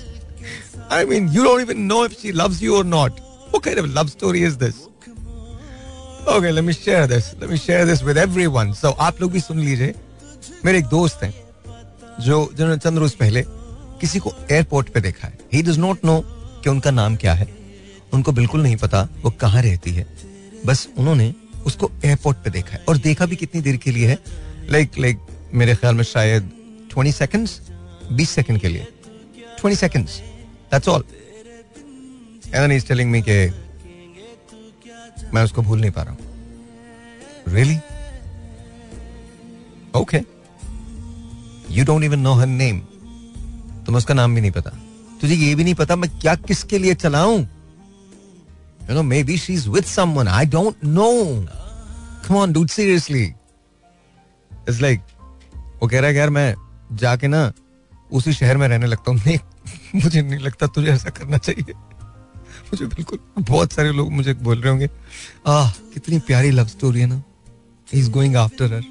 I mean you don't even know if she loves you और not what kind of love story is this? Okay let me share this. Let me share this with everyone. So आप लोग भी सुन लीजिए। मेरे एक दोस्त हैं जो जिन्होंने चंद रोज पहले किसी को एयरपोर्ट पे देखा है। ही डज नॉट नो कि उनका नाम क्या है। उनको बिल्कुल नहीं पता वो कहाँ रहती है। बस उन्होंने उसको एयरपोर्ट पे देखा है। और देखा भी कितनी देर के लिए है। लाइक लाइक मेरे ख्याल में शायद ट्वेंटी सेकेंड्स बीस सेकेंड के लिए। Twenty seconds that's all and is telling me के मैं उसको भूल नहीं पा रहा हूँ। Really okay you don't even know her name तुम्हें उसका नाम भी नहीं पता। तुझे ये भी नहीं पता मैं क्या किसके लिए चलाऊं? You know maybe she is with someone I don't know come on dude seriously it's like वो कह रहा है, यार, मैं जाके ना उसी शहर में रहने लगता हूँ. (laughs) मुझे नहीं लगता तुझे ऐसा करना चाहिए। मुझे बिल्कुल, बहुत सारे लोग मुझे बोल रहे होंगे, आह, कितनी प्यारी लव स्टोरी है ना। इज़ गोइंग आफ्टर हर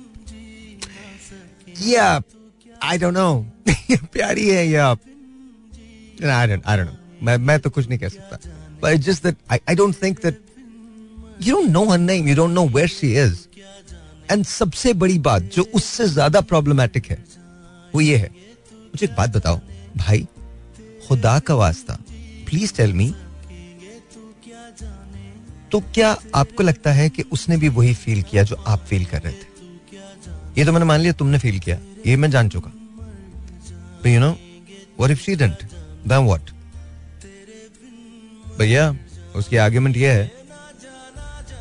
या आई डोंट नो प्यारी है या I don't I don't know मैं मैं तो कुछ नहीं कह सकता। But it's just that I I don't think that you don't know her name you don't know where she is and सबसे बड़ी बात जो उससे ज़्यादा प्रॉब्लमैटिक है, वो ये है। मुझे एक बात बताओ, भाई, खुदा का वास्ता प्लीज़ टेल मी तो क्या आपको लगता है कि उसने भी वही फील किया जो आप फील कर रहे थे? ये तो मैंने मान लिया तुमने फील किया, ये मैं जान चुका। You know what if she didn't then what भैया उसकी आर्ग्यूमेंट ये है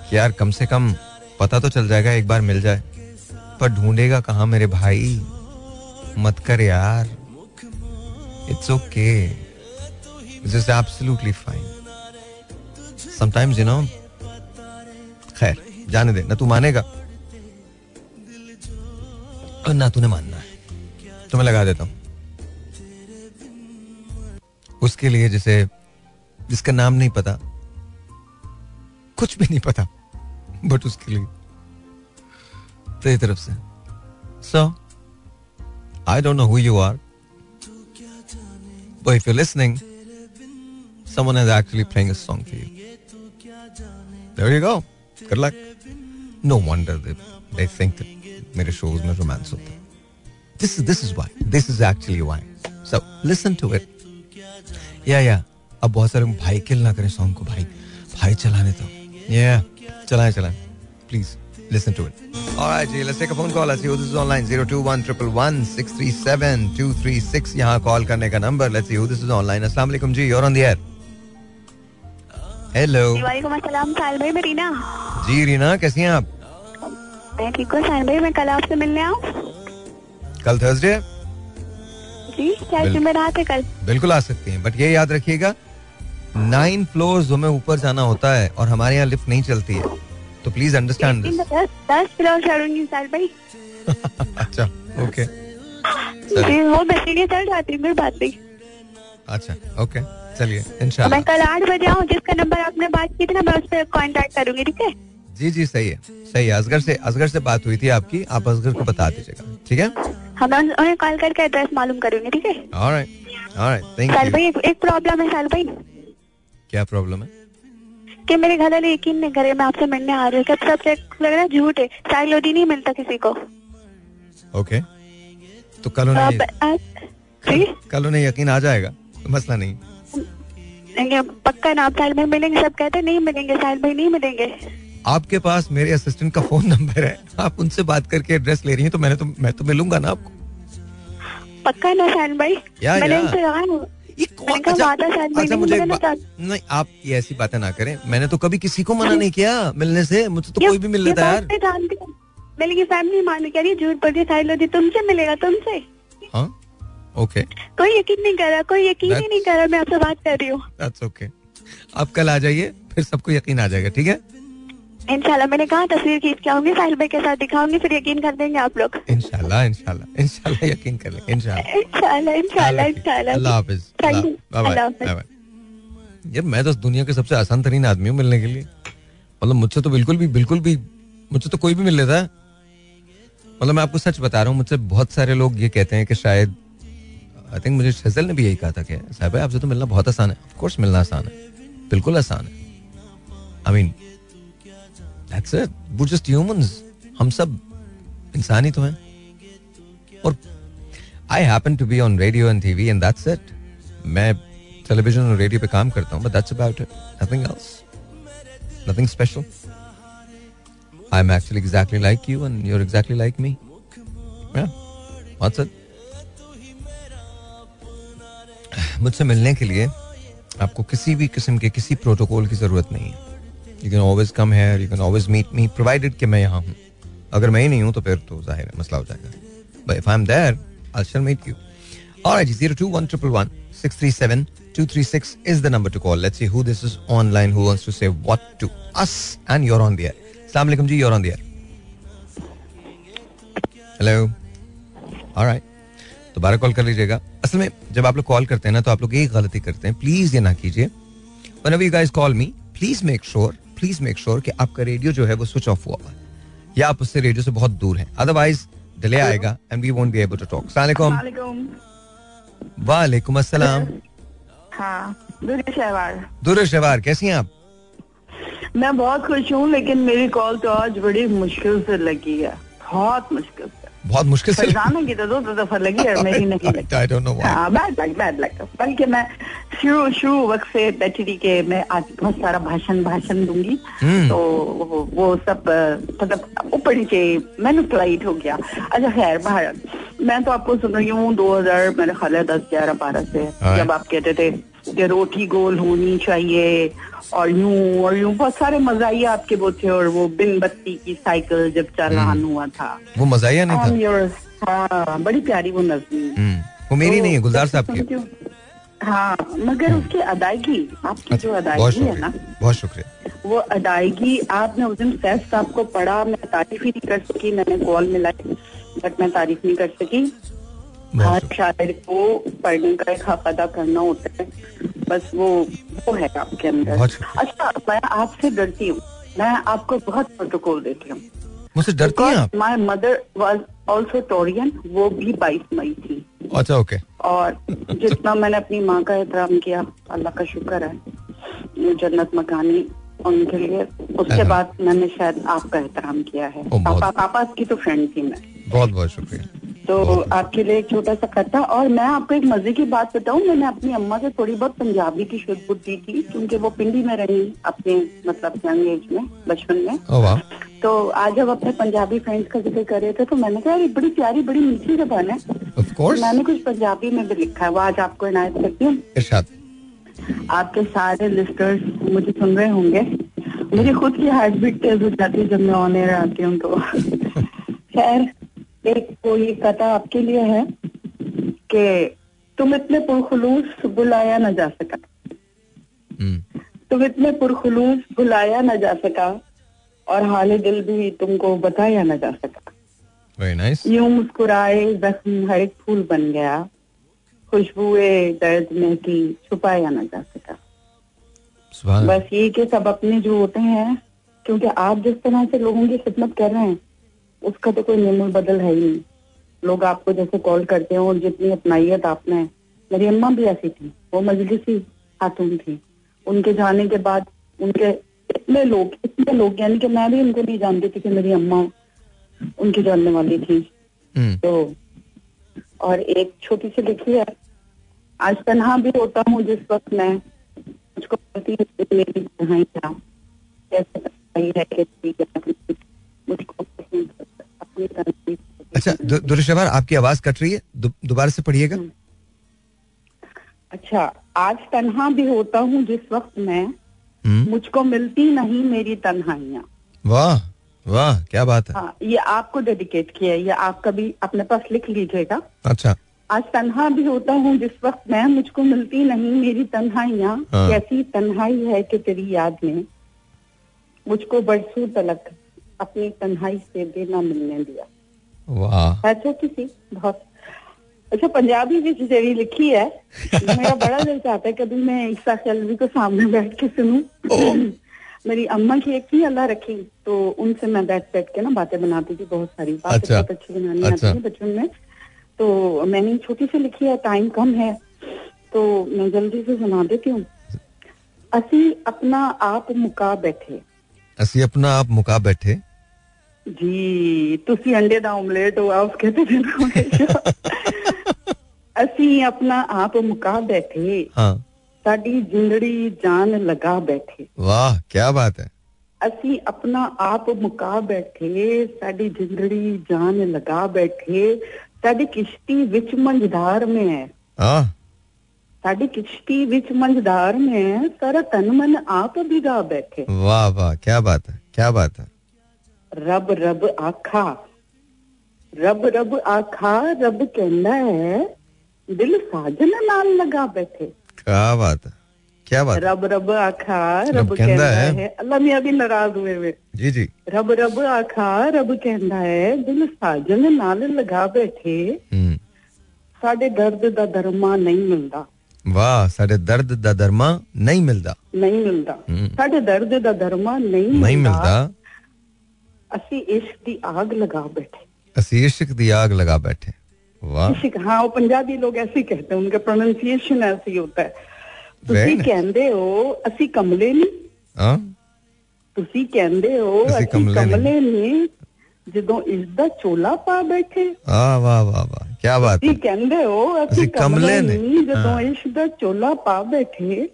कि यार कम से कम पता तो चल जाएगा, एक बार मिल जाए। पर ढूंढेगा कहा मेरे भाई? मत कर यार। It's okay it's absolutely fine sometimes you know खैर, जाने दे। ना तू मानेगा। और ना तूने मानना है। तो मैं लगा देता हूँ। उसके लिए जिसे जिसका नाम नहीं पता कुछ भी नहीं पता बट उसके लिए तेरी तरफ़ से so I don't know who you are if you're listening, someone is actually playing a song for you. There you go. Good luck. No wonder they, they think that मेरे शोज़ में romance होता है this this is why this is actually why so listen to it yeah yeah अब बहुत सारे भाई किल ना करें सॉन्ग को भाई भाई चलाने तो या चलाएँ चलाएँ please listen to it. All right, जी, let's take a phone call. Let's see who this is online. 021 यहाँ कॉल करने का number. Let's see who this is online. अस्सलाम वालेकुम जी, you're on the air. Hello वालेकुम अस्सलाम साहिल भाई मैं रीना जी रीना कैसी हैं आप मैं ठीक हूँ साहिल भाई मैं कल आपसे मिलने आऊँ कल थर्सडे क्या कल? बिल्कुल आ सकती हैं बट ये याद रखिएगा नाइन फ्लोर्स हमें ऊपर जाना होता है और हमारे यहाँ लिफ्ट नहीं चलती है। तो प्लीज़ अंडरस्टैंड दस दस फ्लोर चढ़ूँगी साहिल भाई। (laughs) अच्छा ओके वो हूँ बात नहीं अच्छा ओके चलिए मैं कल आठ बजे आऊँ जिसका नंबर आपने बात की थी ना मैं उस पर कॉन्टेक्ट करूँगी ठीक है? जी जी सही है सही है। असगर से असगर से बात हुई थी आपकी आप असगर को बता दीजिएगा ठीक है? उन्हें कॉल करके एड्रेस मालूम करूँगी ठीक है? साहिल भाई एक, प्रॉब्लम है साहिल भाई। क्या प्रॉब्लम है? कि मेरे घर वाले यकीन नहीं करे मैं आपसे मिलने आ रही हूँ। सब लग रहा है? झूठ है। नहीं मिलता किसी को। ओके तो कल उन्हें कल उन्हें यकीन आ जाएगा? मसला नहीं। नहीं, पक्का ना आप साहिल भाई मिलेंगे सब कहते नहीं मिलेंगे साहिल भाई नहीं मिलेंगे। आपके पास मेरे असिस्टेंट का फ़ोन नंबर है आप उनसे बात करके एड्रेस ले रही हैं तो मैंने तो मैं तो मिलूँगा ना आपको। पक्का ना साहिल भाई? या, मैंने या। इनसे ये मैंने कहा वादा साहिल भाई अच्छा मुझे। नहीं आप ये ऐसी बातें ना करें। मैंने तो कभी किसी को मना नहीं किया मिलने से। मुझे तो कोई भी मिल लेता है यार। मैं हूँ। फैमिली मान कह रही झूठ बोल रही साहिल तुमसे मिलेगा तुमसे। हाँ? ओके कोई यकीन नहीं कर रहा कोई यकीन ही नहीं कर रहा मैं आपसे बात कर रही हूँ। ओके आप कल आ जाइए फिर सबको यकीन आ जाएगा ठीक है? इंशाल्लाह मैंने कहा तस्वीर खींच के आऊँगी साहिल भाई के साथ दिखाऊँगी फिर यकीन कर देंगे आप लोग। इंशाल्लाह इंशाल्लाह इंशाल्लाह यकीन कर लेंगे इंशाल्लाह। इंशाल्लाह अल्लाह हाफिज यार मैं तो दुनिया के सबसे आसान तरीन आदमी हूँ मिलने के लिए। मतलब मुझसे तो बिल्कुल भी बिल्कुल भी मुझसे तो कोई भी मिल लेता है। मतलब मैं आपको सच बता रहा हूँ मुझसे बहुत सारे लोग ये कहते हैं कि शायद आई थिंक मुझे शजल ने भी यही कहा था कि साहब आपसे तो मिलना बहुत आसान है। ऑफ़ कोर्स मिलना आसान है। बिल्कुल आसान है। आई मीन दैट्स इट वो जस्ट ह्यूमंस हम सब इंसान ही तो हैं। और I happen to be on radio and TV and that's it मैं टेलीविज़न और रेडियो पे काम करता हूँ but that's about it nothing else nothing special I am actually exactly like you and you are exactly like me what's it मुझसे मिलने के लिए आपको किसी भी किस्म के किसी प्रोटोकॉल की ज़रूरत नहीं है। You can always come here you can always meet me provided कि मैं यहाँ हूँ। अगर मैं ही नहीं हूँ तो फिर तो ज़ाहिर है, मसला हो जाएगा। But if I am there I shall meet you और I zero two one triple one six three seven two three six is the number to call let's see who this is online who wants to say what to us and your on the air अस्सलाम वालेकुम जी your on the air hello alright दोबारा call कर लीजिएगा। असल में जब आप लोग कॉल करते हैं ना तो आप लोग यही गलती करते हैं। प्लीज़ ये ना कीजिए। When you guys call me please make sure please make sure कि आपका रेडियो जो है वो स्विच ऑफ़ हुआ हुआ है। या आप उससे रेडियो से बहुत दूर हैं। अदरवाइज़ डिले आएगा and we won't be able to talk अस्सलाम वालेकुम अस्सलाम हाँ दुर्गा शहवार दुर शवार कैसी हैं आप? मैं बहुत खुश हूँ लेकिन मेरी कॉल तो आज बड़ी मुश्किल से लगी है। बहुत मुश्किल बहुत मुश्किल से की तो दो दो दफ़ा लगी और मेरी नहीं लगी I don't know why bad luck bad luck बल्कि मैं शुरू शुरू वक्त से बैठी थी कि मैं आज बहुत सारा भाषण भाषण दूँगी। हम्म। तो वो, वो सब मतलब ऊपर नीचे मैंने फ़्लाइट हो गया। अच्छा खैर बाहर। मैं तो आपको सुन रही हूँ दो हज़ार मेरे ख्याल है दस ग्यारह बारह से। हाँ। जब आप कहते थे कि रोटी गोल होनी चाहिए और यूँ और यूँ बहुत सारे मजाइए आपके वो थे और वो बिन बत्ती की साइकिल जब चालान हुआ था। वो मजाया नहीं था? हाँ बड़ी प्यारी वो नजमी हम्म, वो मेरी तो नहीं है गुलजार साहब की। हाँ मगर उसकी अदायगी आपकी जो अच्छा, बहुत अदायगी है ना बहुत शुक्रिया। वो अदायगी आपने उस दिन सैफ साहब को पढ़ा मैं तारीफ़ ही नहीं कर सकी मैंने कॉल मिलाई बट मैं तारीफ़ नहीं कर सकी। हर शायर को पढ़ने का एक हक अदा करना होता है। बस वो वो है आपके अंदर। अच्छा मैं आपसे डरती हूँ। मैं आपको बहुत प्रोटोकॉल देती हूँ। मुझसे डरती हैं आप? माई मदर वॉज़ ऑल्सो टोरियन वो भी बाईस मई थी। अच्छा ओके और जितना मैंने अपनी माँ का एहतराम किया अल्लाह का शुक्र है जन्नत मकानी उनके लिए। उसके बाद मैंने शायद आपका एहतराम किया है। पापा पापा की तो फ्रेंड थी मैं। बहुत बहुत शुक्रिया। तो आपके लिए एक छोटा सा खट्टा और मैं आपको एक मज़े की बात बताऊँ मैंने अपनी अम्मा से थोड़ी बहुत पंजाबी की शुद्ध बुद्धि की क्योंकि वो पिंडी में रही अपने मतलब यंग एज में बचपन में। तो आज जब अपने पंजाबी फ्रेंड्स का ज़िक्र कर रहे थे तो मैंने कहा यार बड़ी प्यारी बड़ी मीठी जबान है। मैंने कुछ पंजाबी में भी लिखा है वो आज आपको इनायत करती हूँ। आपके सारे लिस्टर्स मुझे सुन रहे होंगे। मेरी खुद की हार्ट बीट तेज हो जाती है जब मैं ऑन एयर आती हूँ तो। (laughs) खैर एक कोई कथा आपके लिए है कि तुम इतने पुरखलूस बुलाया ना जा सका। हम्म, तुम इतने पुरखलूस बुलाया ना जा सका और हाल दिल भी तुमको बताया ना जा सका। वेरी नाइस यूँ मुस्कुराए जख्म हर एक फूल बन गया। खुशबुए दर्द में की छुपाया ना जा सका। बस ये कि सब अपने जो होते हैं क्योंकि आप जिस तरह से लोगों की खिदमत कर रहे हैं उसका तो कोई नियम बदल है ही नहीं। लोग आपको जैसे कॉल करते हैं और जितनी अपनाइयत आपने मेरी अम्मा भी ऐसी थी वो मजलिसी खातून थी। उनके जाने के बाद उनके इतने लोग इतने लोग यानी कि मैं भी उनको नहीं जानती थी कि मेरी अम्मा उनकी जानने वाली थी। हम्म, तो और एक छोटी सी लिखी है आज तनहा भी होता हूँ जिस वक्त मैं मुझको मेरी कहानी था। कैसे तन्हाई है कि मुझको तन्हाई अच्छा दुरुशबार आपकी आवाज़ कट रही है? दोबारा से पढ़िएगा। अच्छा आज तन्हा भी होता हूँ जिस वक्त मैं हम्म, मुझको मिलती नहीं मेरी तन्हाइयाँ। वाह वाह क्या बात है। हाँ ये आपको डेडिकेट किया है ये आप कभी अपने पास लिख लीजिएगा। अच्छा। आज तन्हा भी होता हूँ जिस वक्त मैं मुझको मिलती नहीं मेरी तन्हाइयाँ। हाँ। कैसी तन्हाई है कि तेरी याद में मुझको बरसों तलक अपनी तनहाई से भी ना मिलने दिया। वाह। ऐसा तो किसी बहुत। अच्छा पंजाबी विच जेरी तो लिखी है। मेरा बड़ा दिल चाहता है कभी मैं ईसा सैलवी को सामने बैठ के सुनूं। मेरी अम्मा की एक थी अल्लाह रखी तो उनसे मैं बैठ बैठ के ना बातें बनाती थी बहुत सारी बातें अच्छा, बहुत अच्छी बनानी अच्छा। आती थी बचपन में। तो मैंने छोटी सी लिखी है टाइम कम है तो मैं जल्दी से सुना देती हूँ। असी अपना आप मुका बैठे। असी अपना आप मुका बैठे। ਜੀ ਤੁਸੀਂ ਅੰਡੇ ਦਾ ਆਮਲੇਟ ਹੋ ਆਪ कहते थे ना हमेशा ਅਸੀਂ ਆਪਣਾ ਆਪ ਮੁਕਾ ਬੈਠੇ हाँ ਸਾਡੀ ਜਿੰਦੜੀ ਜਾਨ ਲਗਾ ਬੈਠੇ वाह क्या बात है ਅਸੀਂ ਆਪਣਾ ਆਪ ਮੁਕਾ ਬੈਠੇ ਸਾਡੀ ਜਿੰਦੜੀ ਜਾਨ ਲਗਾ ਬੈਠੇ ਸਾਡੀ ਕਿਸ਼ਤੀ ਵਿੱਚ ਮੰਝਦਾਰ ਮੈਂ ਹੈ हाँ ਸਾਡੀ ਕਿਸ਼ਤੀ ਵਿੱਚ ਮੰਝਦਾਰ ਮੈਂ ਹੈ ਸਾਰਾ ਤਨ ਮਨ ਆਪ ਬਿਗਾ ਬੈਠੇ वाह वाह क्या बात है क्या बात है ਰੱਬ ਰੱਬ ਆਖਾ ਰੱਬ ਰੱਬ ਆਖਾ ਰੱਬ ਕਹਿੰਦਾ ਹੈ ਦਿਲ ਸਾਜਨ ਨਾਲ ਲਗਾ ਬੈਠੇ क्या बात है क्या बात है ਰੱਬ ਰੱਬ ਆਖਾ ਰੱਬ ਰੱਬ ਕਹਿੰਦਾ ਕਹਿੰਦਾ ਹੈ। ਹੈ ਅੱਲਾ ਮੀਆਂ ਵੀ ਨਾਰਾਜ਼ ਹੋਏ ਵੇ जी जी ਰੱਬ ਰੱਬ ਆਖਾ ਰੱਬ ਕਹਿੰਦਾ ਹੈ ਦਿਲ ਸਾਜਨ ਨਾਲ ਲਗਾ ਬੈਠੇ हम्म ਸਾਡੇ ਦਰਦ ਦਾ ਦਰਮਾ ਨਹੀਂ ਮਿਲਦਾ वाह साढ़े दर्द दा दरमा नहीं मिलता ਨਹੀਂ ਮਿਲਦਾ ਹਮ। ਸਾਡੇ ਦਰਦ ਦਾ ਦਰਮਾ ਨਹੀਂ नहीं मिलता ਅਸੀਂ ਇਸ਼ਕ ਦੀ ਆਗ ਲਗਾ ਬੈਠੇ ਅਸੀਂ इश्क दी आग लगा बैठे वाह इश्क हाँ वो पंजाबी लोग ऐसे ही कहते हैं उनका प्रोनाउंसिएशन ऐसे ही होता है Very ਤੁਸੀਂ nice. ਕਹਿੰਦੇ ਹੋ ਅਸੀਂ ਕਮਲੇ ਨਹੀਂ हाँ ਤੁਸੀਂ ਕਹਿੰਦੇ ਹੋ ਅਸੀਂ ਅਸੀਂ ਕਮਲੇ ਨਹੀਂ। ਕਮਲੇ ਨਹੀਂ ਜਦੋਂ ਇਸ ਦਾ ਚੋਲਾ ਪਾ ਬੈਠੇ वाह वाह वाह वाह क्या बात है ਤੁਸੀਂ ਕਹਿੰਦੇ ਹੋ ਅਸੀਂ ਅਸੀਂ ਕਮਲੇ ਕਮਲੇ ਨੇ। ਨਹੀਂ ਜਦੋਂ ਹਾਂ। ਇਸ ਦਾ ਚੋਲਾ ਪਾ ਬੈਠੇ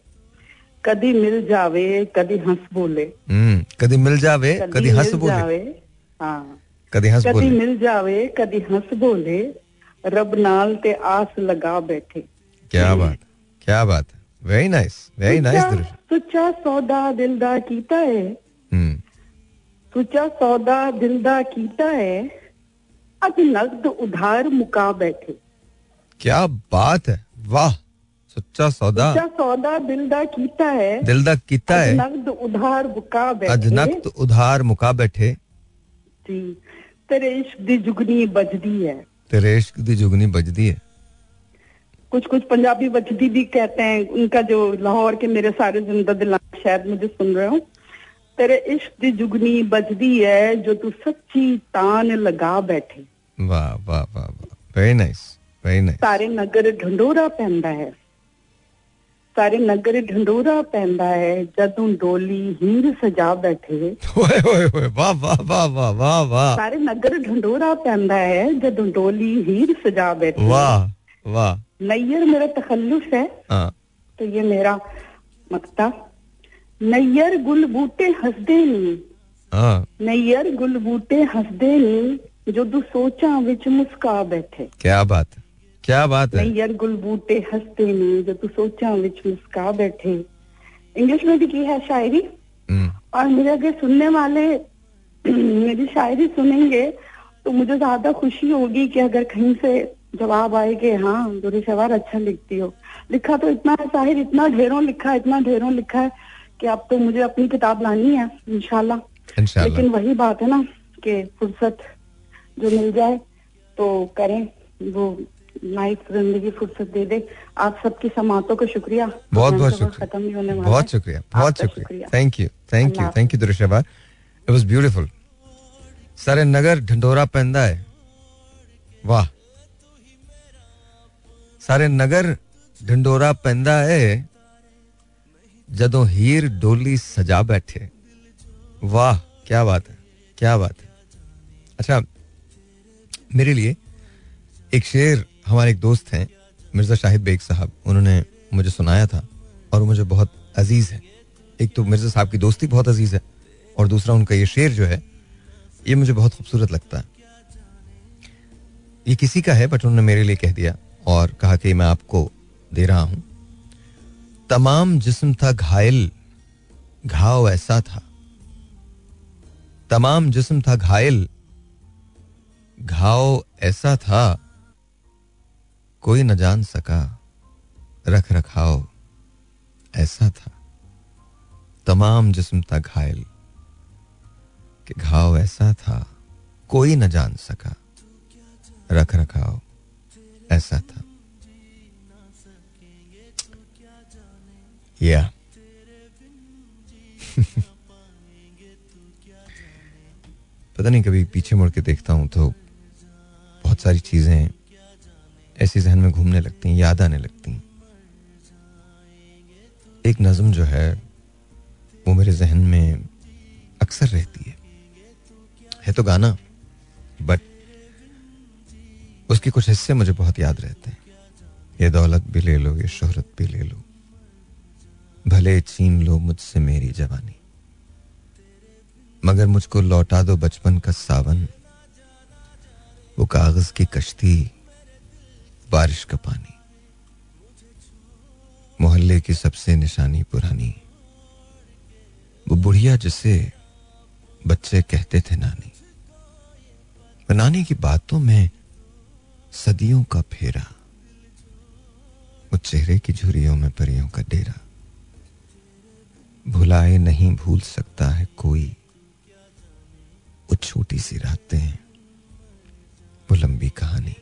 कदी मिल जावे कदी हंस बोले। हम्म, कदी मिल जावे कदी हंस बोले। हाँ। हंस बोले। कदी मिल जावे कदी हंस बोले रब नाल ते आस लगा बैठे। क्या बात क्या बात। वेरी नाइस वेरी नाइस सुचा सौदा दिल दा कीता है। हम्म। सुचा सौदा दिल दा कीता है अब नकद उधार मुका बैठे। क्या बात है। वाह सच्चा सौदा। सच्चा सौदा कीता है। दिलदा कीता है। उधार मुका बैठे। मुका बैठे। तेरे इश्क दी जुगनी बजदी है। दी है। कुछ कुछ पंजाबी बजदी भी कहते हैं। उनका जो लाहौर के मेरे सारे ज़िंदा दिल शायद मुझे सुन रहे हो। तेरे इश्क दी जुगनी बजदी है जो तू सच्ची तान लगा बैठे। वाह वाह वाह वेरी नाइस वेरी नाइस सारे नगर ढंडोरा पहनता है। सारे नगरे ढंडोरा पहनदा है जदों डोली हींग सजा बैठे। सारे नगर ढंडोरा पहनदा है जदों डोली हीर सजा बैठे। नैयर मेरा तखलुस है तो ये मेरा मकता। नैयर गुल बूटे हसदे नी। नैयर गुल बूटे हसदे नी जो दू सोचा विच मुस्का बैठे। क्या बात है। क्या बात है? नैयर गुल बूटे हसदे नी जो तू सोचा विच मुस्का बैठे। इंग्लिश में भी की है शायरी? हम्म, और मेरे अगर सुनने वाले मेरी शायरी सुनेंगे तो मुझे ज़्यादा खुशी होगी कि अगर कहीं से जवाब आए कि हाँ दुरी सवार अच्छा लिखती हो। लिखा तो इतना है साहिर इतना ढेरों लिखा है इतना ढेरों लिखा है कि अब तो मुझे अपनी किताब लानी है इंशाल्लाह। लेकिन वही बात है ना कि फुर्सत जो मिल जाए तो करें वो लाइफ ज़िंदगी फुर्सत दे दे। आप सबकी समातों का शुक्रिया। बहुत बहुत शुक्रिया। खत्म नहीं होने वाला बहुत शुक्रिया बहुत शुक्रिया। Thank you thank you thank you दुरुशबार it was beautiful सारे नगर ढंडोरा पहनता है। वाह। सारे नगर ढंडोरा पहनता है जदों हीर डोली सजा बैठे। वाह क्या बात है क्या बात है। अच्छा मेरे लिए एक शेर हमारे एक दोस्त हैं, मिर्ज़ा शाहिद बेग साहब। उन्होंने मुझे सुनाया था और मुझे बहुत अज़ीज़ है। एक तो मिर्ज़ा साहब की दोस्ती बहुत अज़ीज़ है और दूसरा उनका ये शेर जो है, ये मुझे बहुत खूबसूरत लगता है। ये किसी का है, बट उन्होंने मेरे लिए कह दिया और कहा कि मैं आपको दे रहा हूँ। तमाम जिस्म था घायल, घाव ऐसा था। तमाम जिस्म था घायल, घाव ऐसा था कोई न जान सका रख रखाव ऐसा था। तमाम जिस्म था घायल। कि घाव ऐसा था, कोई न जान सका रख रखाव ऐसा था। या। (laughs) पता नहीं, कभी पीछे मुड़ के देखता हूँ तो बहुत सारी चीज़ें ऐसी जहन में घूमने लगती हैं, याद आने लगती हैं। एक नज़म जो है, वो मेरे जहन में अक्सर रहती है। है तो गाना बट उसके कुछ हिस्से मुझे बहुत याद रहते हैं। ये दौलत भी ले लो, ये शोहरत भी ले लो। भले छीन लो मुझसे मेरी जवानी। मगर मुझको लौटा दो बचपन का सावन। वो कागज़ की कश्ती बारिश का पानी। मोहल्ले की सबसे निशानी पुरानी। वो बुढ़िया जिसे बच्चे कहते थे नानी। नानी की बातों में सदियों का फेरा, वो चेहरे की झुरियों में परियों का डेरा। भुलाए नहीं भूल सकता है कोई। वो छोटी सी रातें, वो लंबी कहानी।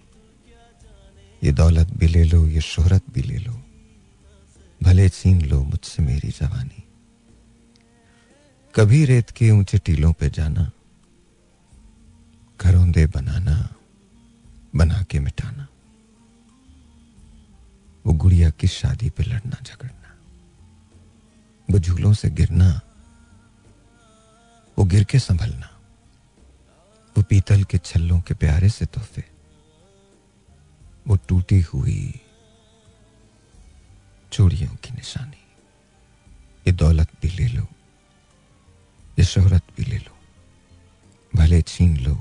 ये दौलत भी ले लो, ये शोहरत भी ले लो। भले छीन लो मुझसे मेरी जवानी। कभी रेत के ऊँचे टीलों पे जाना घरों दे बनाना, बना के मिटाना। वो गुड़िया की शादी पे लड़ना, झगड़ना। वो झूलों से गिरना, वो गिर के संभलना। वो पीतल के छल्लों के प्यारे से तोहफे। वो टूटी हुई चूड़ियों की निशानी। ये दौलत भी ले लो, ये शोहरत भी ले लो, भले छीन लो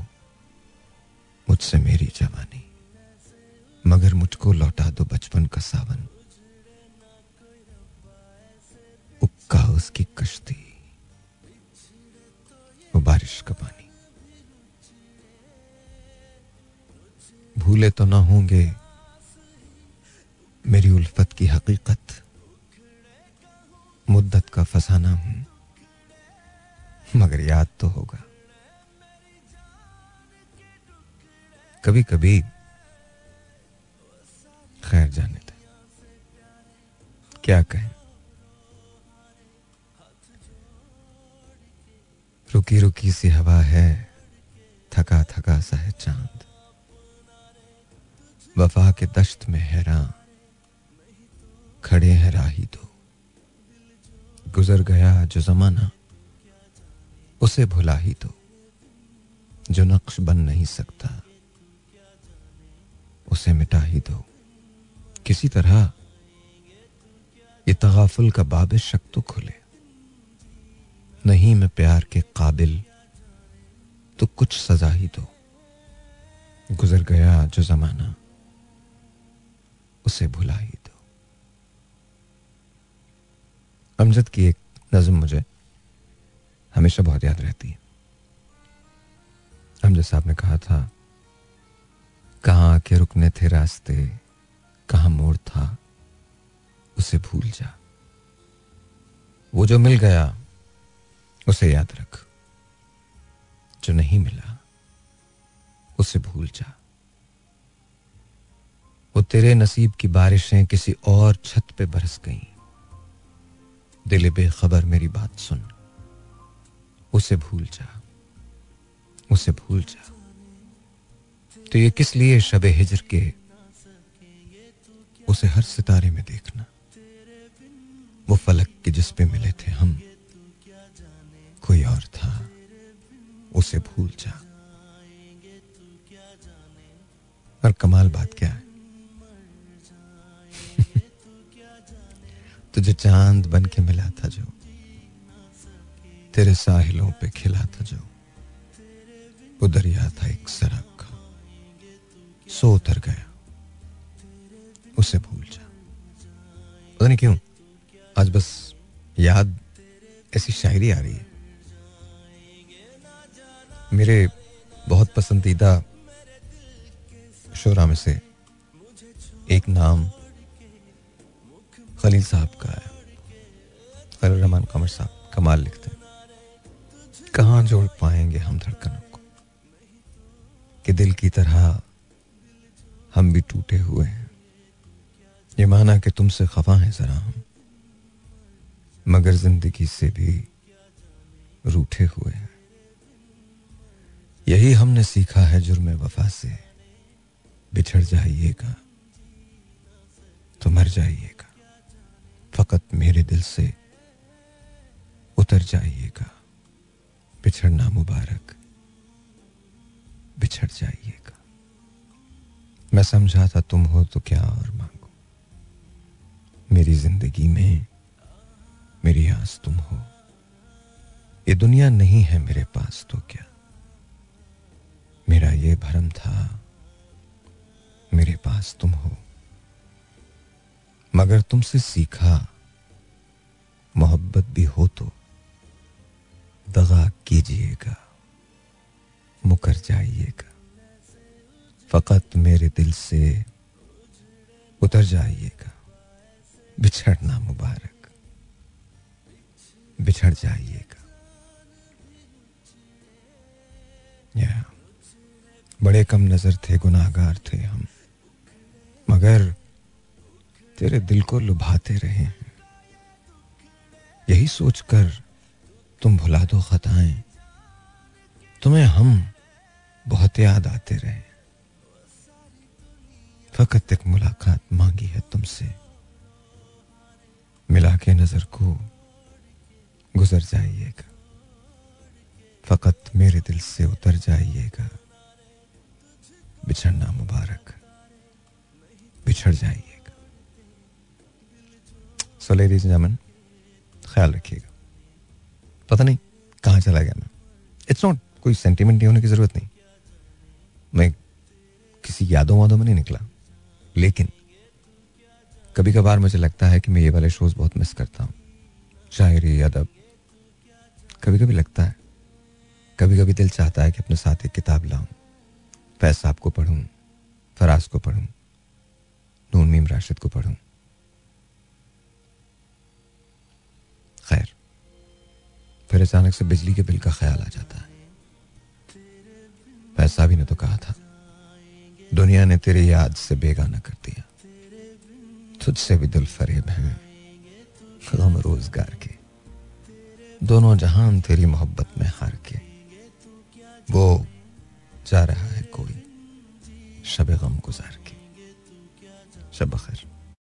मुझसे मेरी जवानी, मगर मुझको लौटा दो बचपन का सावन। उक्का उसकी कश्ती, वो बारिश का पानी। भूले तो ना होंगे मेरी उल्फत की हकीकत। मुद्दत का फसाना हूँ, मगर याद तो होगा। कभी कभी खैर जाने दे। क्या कहें? रुकी रुकी सी हवा है थका थका सा है चाँद। वफा के दश्त में हैरान। खड़े हैं राही दो गुजर गया जो जमाना, उसे भुला ही तो। जो नक्श बन नहीं सकता, उसे मिटा ही दो किसी तरह, ये तगाफुल का बाब शक तो खुले। नहीं मैं प्यार के काबिल तो कुछ सजा ही दो गुजर गया जो जमाना उसे भुला ही दो। अमजद की एक नज्म मुझे हमेशा बहुत याद रहती है। अमजद साहब ने कहा था, कहाँ के रुकने थे रास्ते, कहाँ मोड़ था, उसे भूल जा। वो जो मिल गया, उसे याद रख। जो नहीं मिला, उसे भूल जा। वो तेरे नसीब की बारिशें किसी और छत पे बरस गईं। दिल बेखबर मेरी बात सुन। उसे भूल जा। उसे भूल जा। तो ये किस लिए शब हिजर के? उसे हर सितारे में देखना। वो फलक के जिस पे मिले थे हम, कोई और था। उसे भूल जा। और कमाल बात क्या है? तुझे चाँद बन के मिला था जो, तेरे साहिलों पे खिला था जो वो दरिया था एक सड़क। का सो उतर गया, उसे भूल जा। पता नहीं क्यों, आज बस याद ऐसी शायरी आ रही है। मेरे बहुत पसंदीदा शोरा में से एक नाम खलील साहब का है। खलील रहमान कमर साहब, कमाल लिखते हैं। कहाँ जोड़ पाएँगे हम धड़कनों को? कि दिल की तरह हम भी टूटे हुए हैं। ये माना कि तुमसे खफा हैं जरा हम, मगर ज़िंदगी से भी रूठे हुए हैं। यही हमने सीखा है जुर्म वफा से। बिछड़ जाइएगा तो मर जाइएगा। फकत मेरे दिल से उतर जाइएगा। बिछड़ना मुबारक। बिछड़ जाइएगा। मैं समझा था तुम हो तो क्या और मांगो? मेरी ज़िंदगी में मेरी आस तुम हो। ये दुनिया नहीं है मेरे पास तो क्या? मेरा ये भरम था मेरे पास तुम हो। मगर तुमसे सीखा, मोहब्बत भी हो तो दगा कीजिएगा, मुकर जाइएगा। फकत मेरे दिल से उतर जाइएगा, बिछड़ना मुबारक, बिछड़ जाइएगा। या, बड़े कम नज़र थे, गुनाहगार थे हम, मगर तेरे दिल को लुभाते रहे। हैं यही सोचकर तुम भुला दो खताएँ। तुम्हें हम बहुत याद आते रहे। फकत एक मुलाकात मांगी है तुमसे। मिला के नज़र को गुजर जाइएगा। फकत मेरे दिल से उतर जाइएगा। बिछड़ना मुबारक। बिछड़ जाइएगा सो लेडीज़ जमन ख्याल रखिएगा। पता नहीं कहाँ चला गया मैं। इट्स नॉट कोई सेंटिमेंट नहीं होने की ज़रूरत नहीं। मैं किसी यादों वादों में नहीं निकला। लेकिन कभी कभार मुझे लगता है कि मैं ये वाले शोज़ बहुत मिस करता हूँ। शायरी, अदब। कभी कभी लगता है। कभी कभी दिल चाहता है कि अपने साथ एक किताब लाऊं। फैज साहब को पढ़ूं। फराज को पढ़ूं। नून मीम राशिद को पढ़ूं। खैर, फिर अचानक से बिजली के बिल का ख्याल आ जाता है। फैज भी ने तो कहा था। दुनिया ने तेरी याद से बेगाना कर दिया। तुझसे भी दिल फरेब हैं। गम रोज़गार के। दोनों जहान तेरी मोहब्बत में हार के। वो जा रहा है कोई शब गम गुजार के। शब खैर।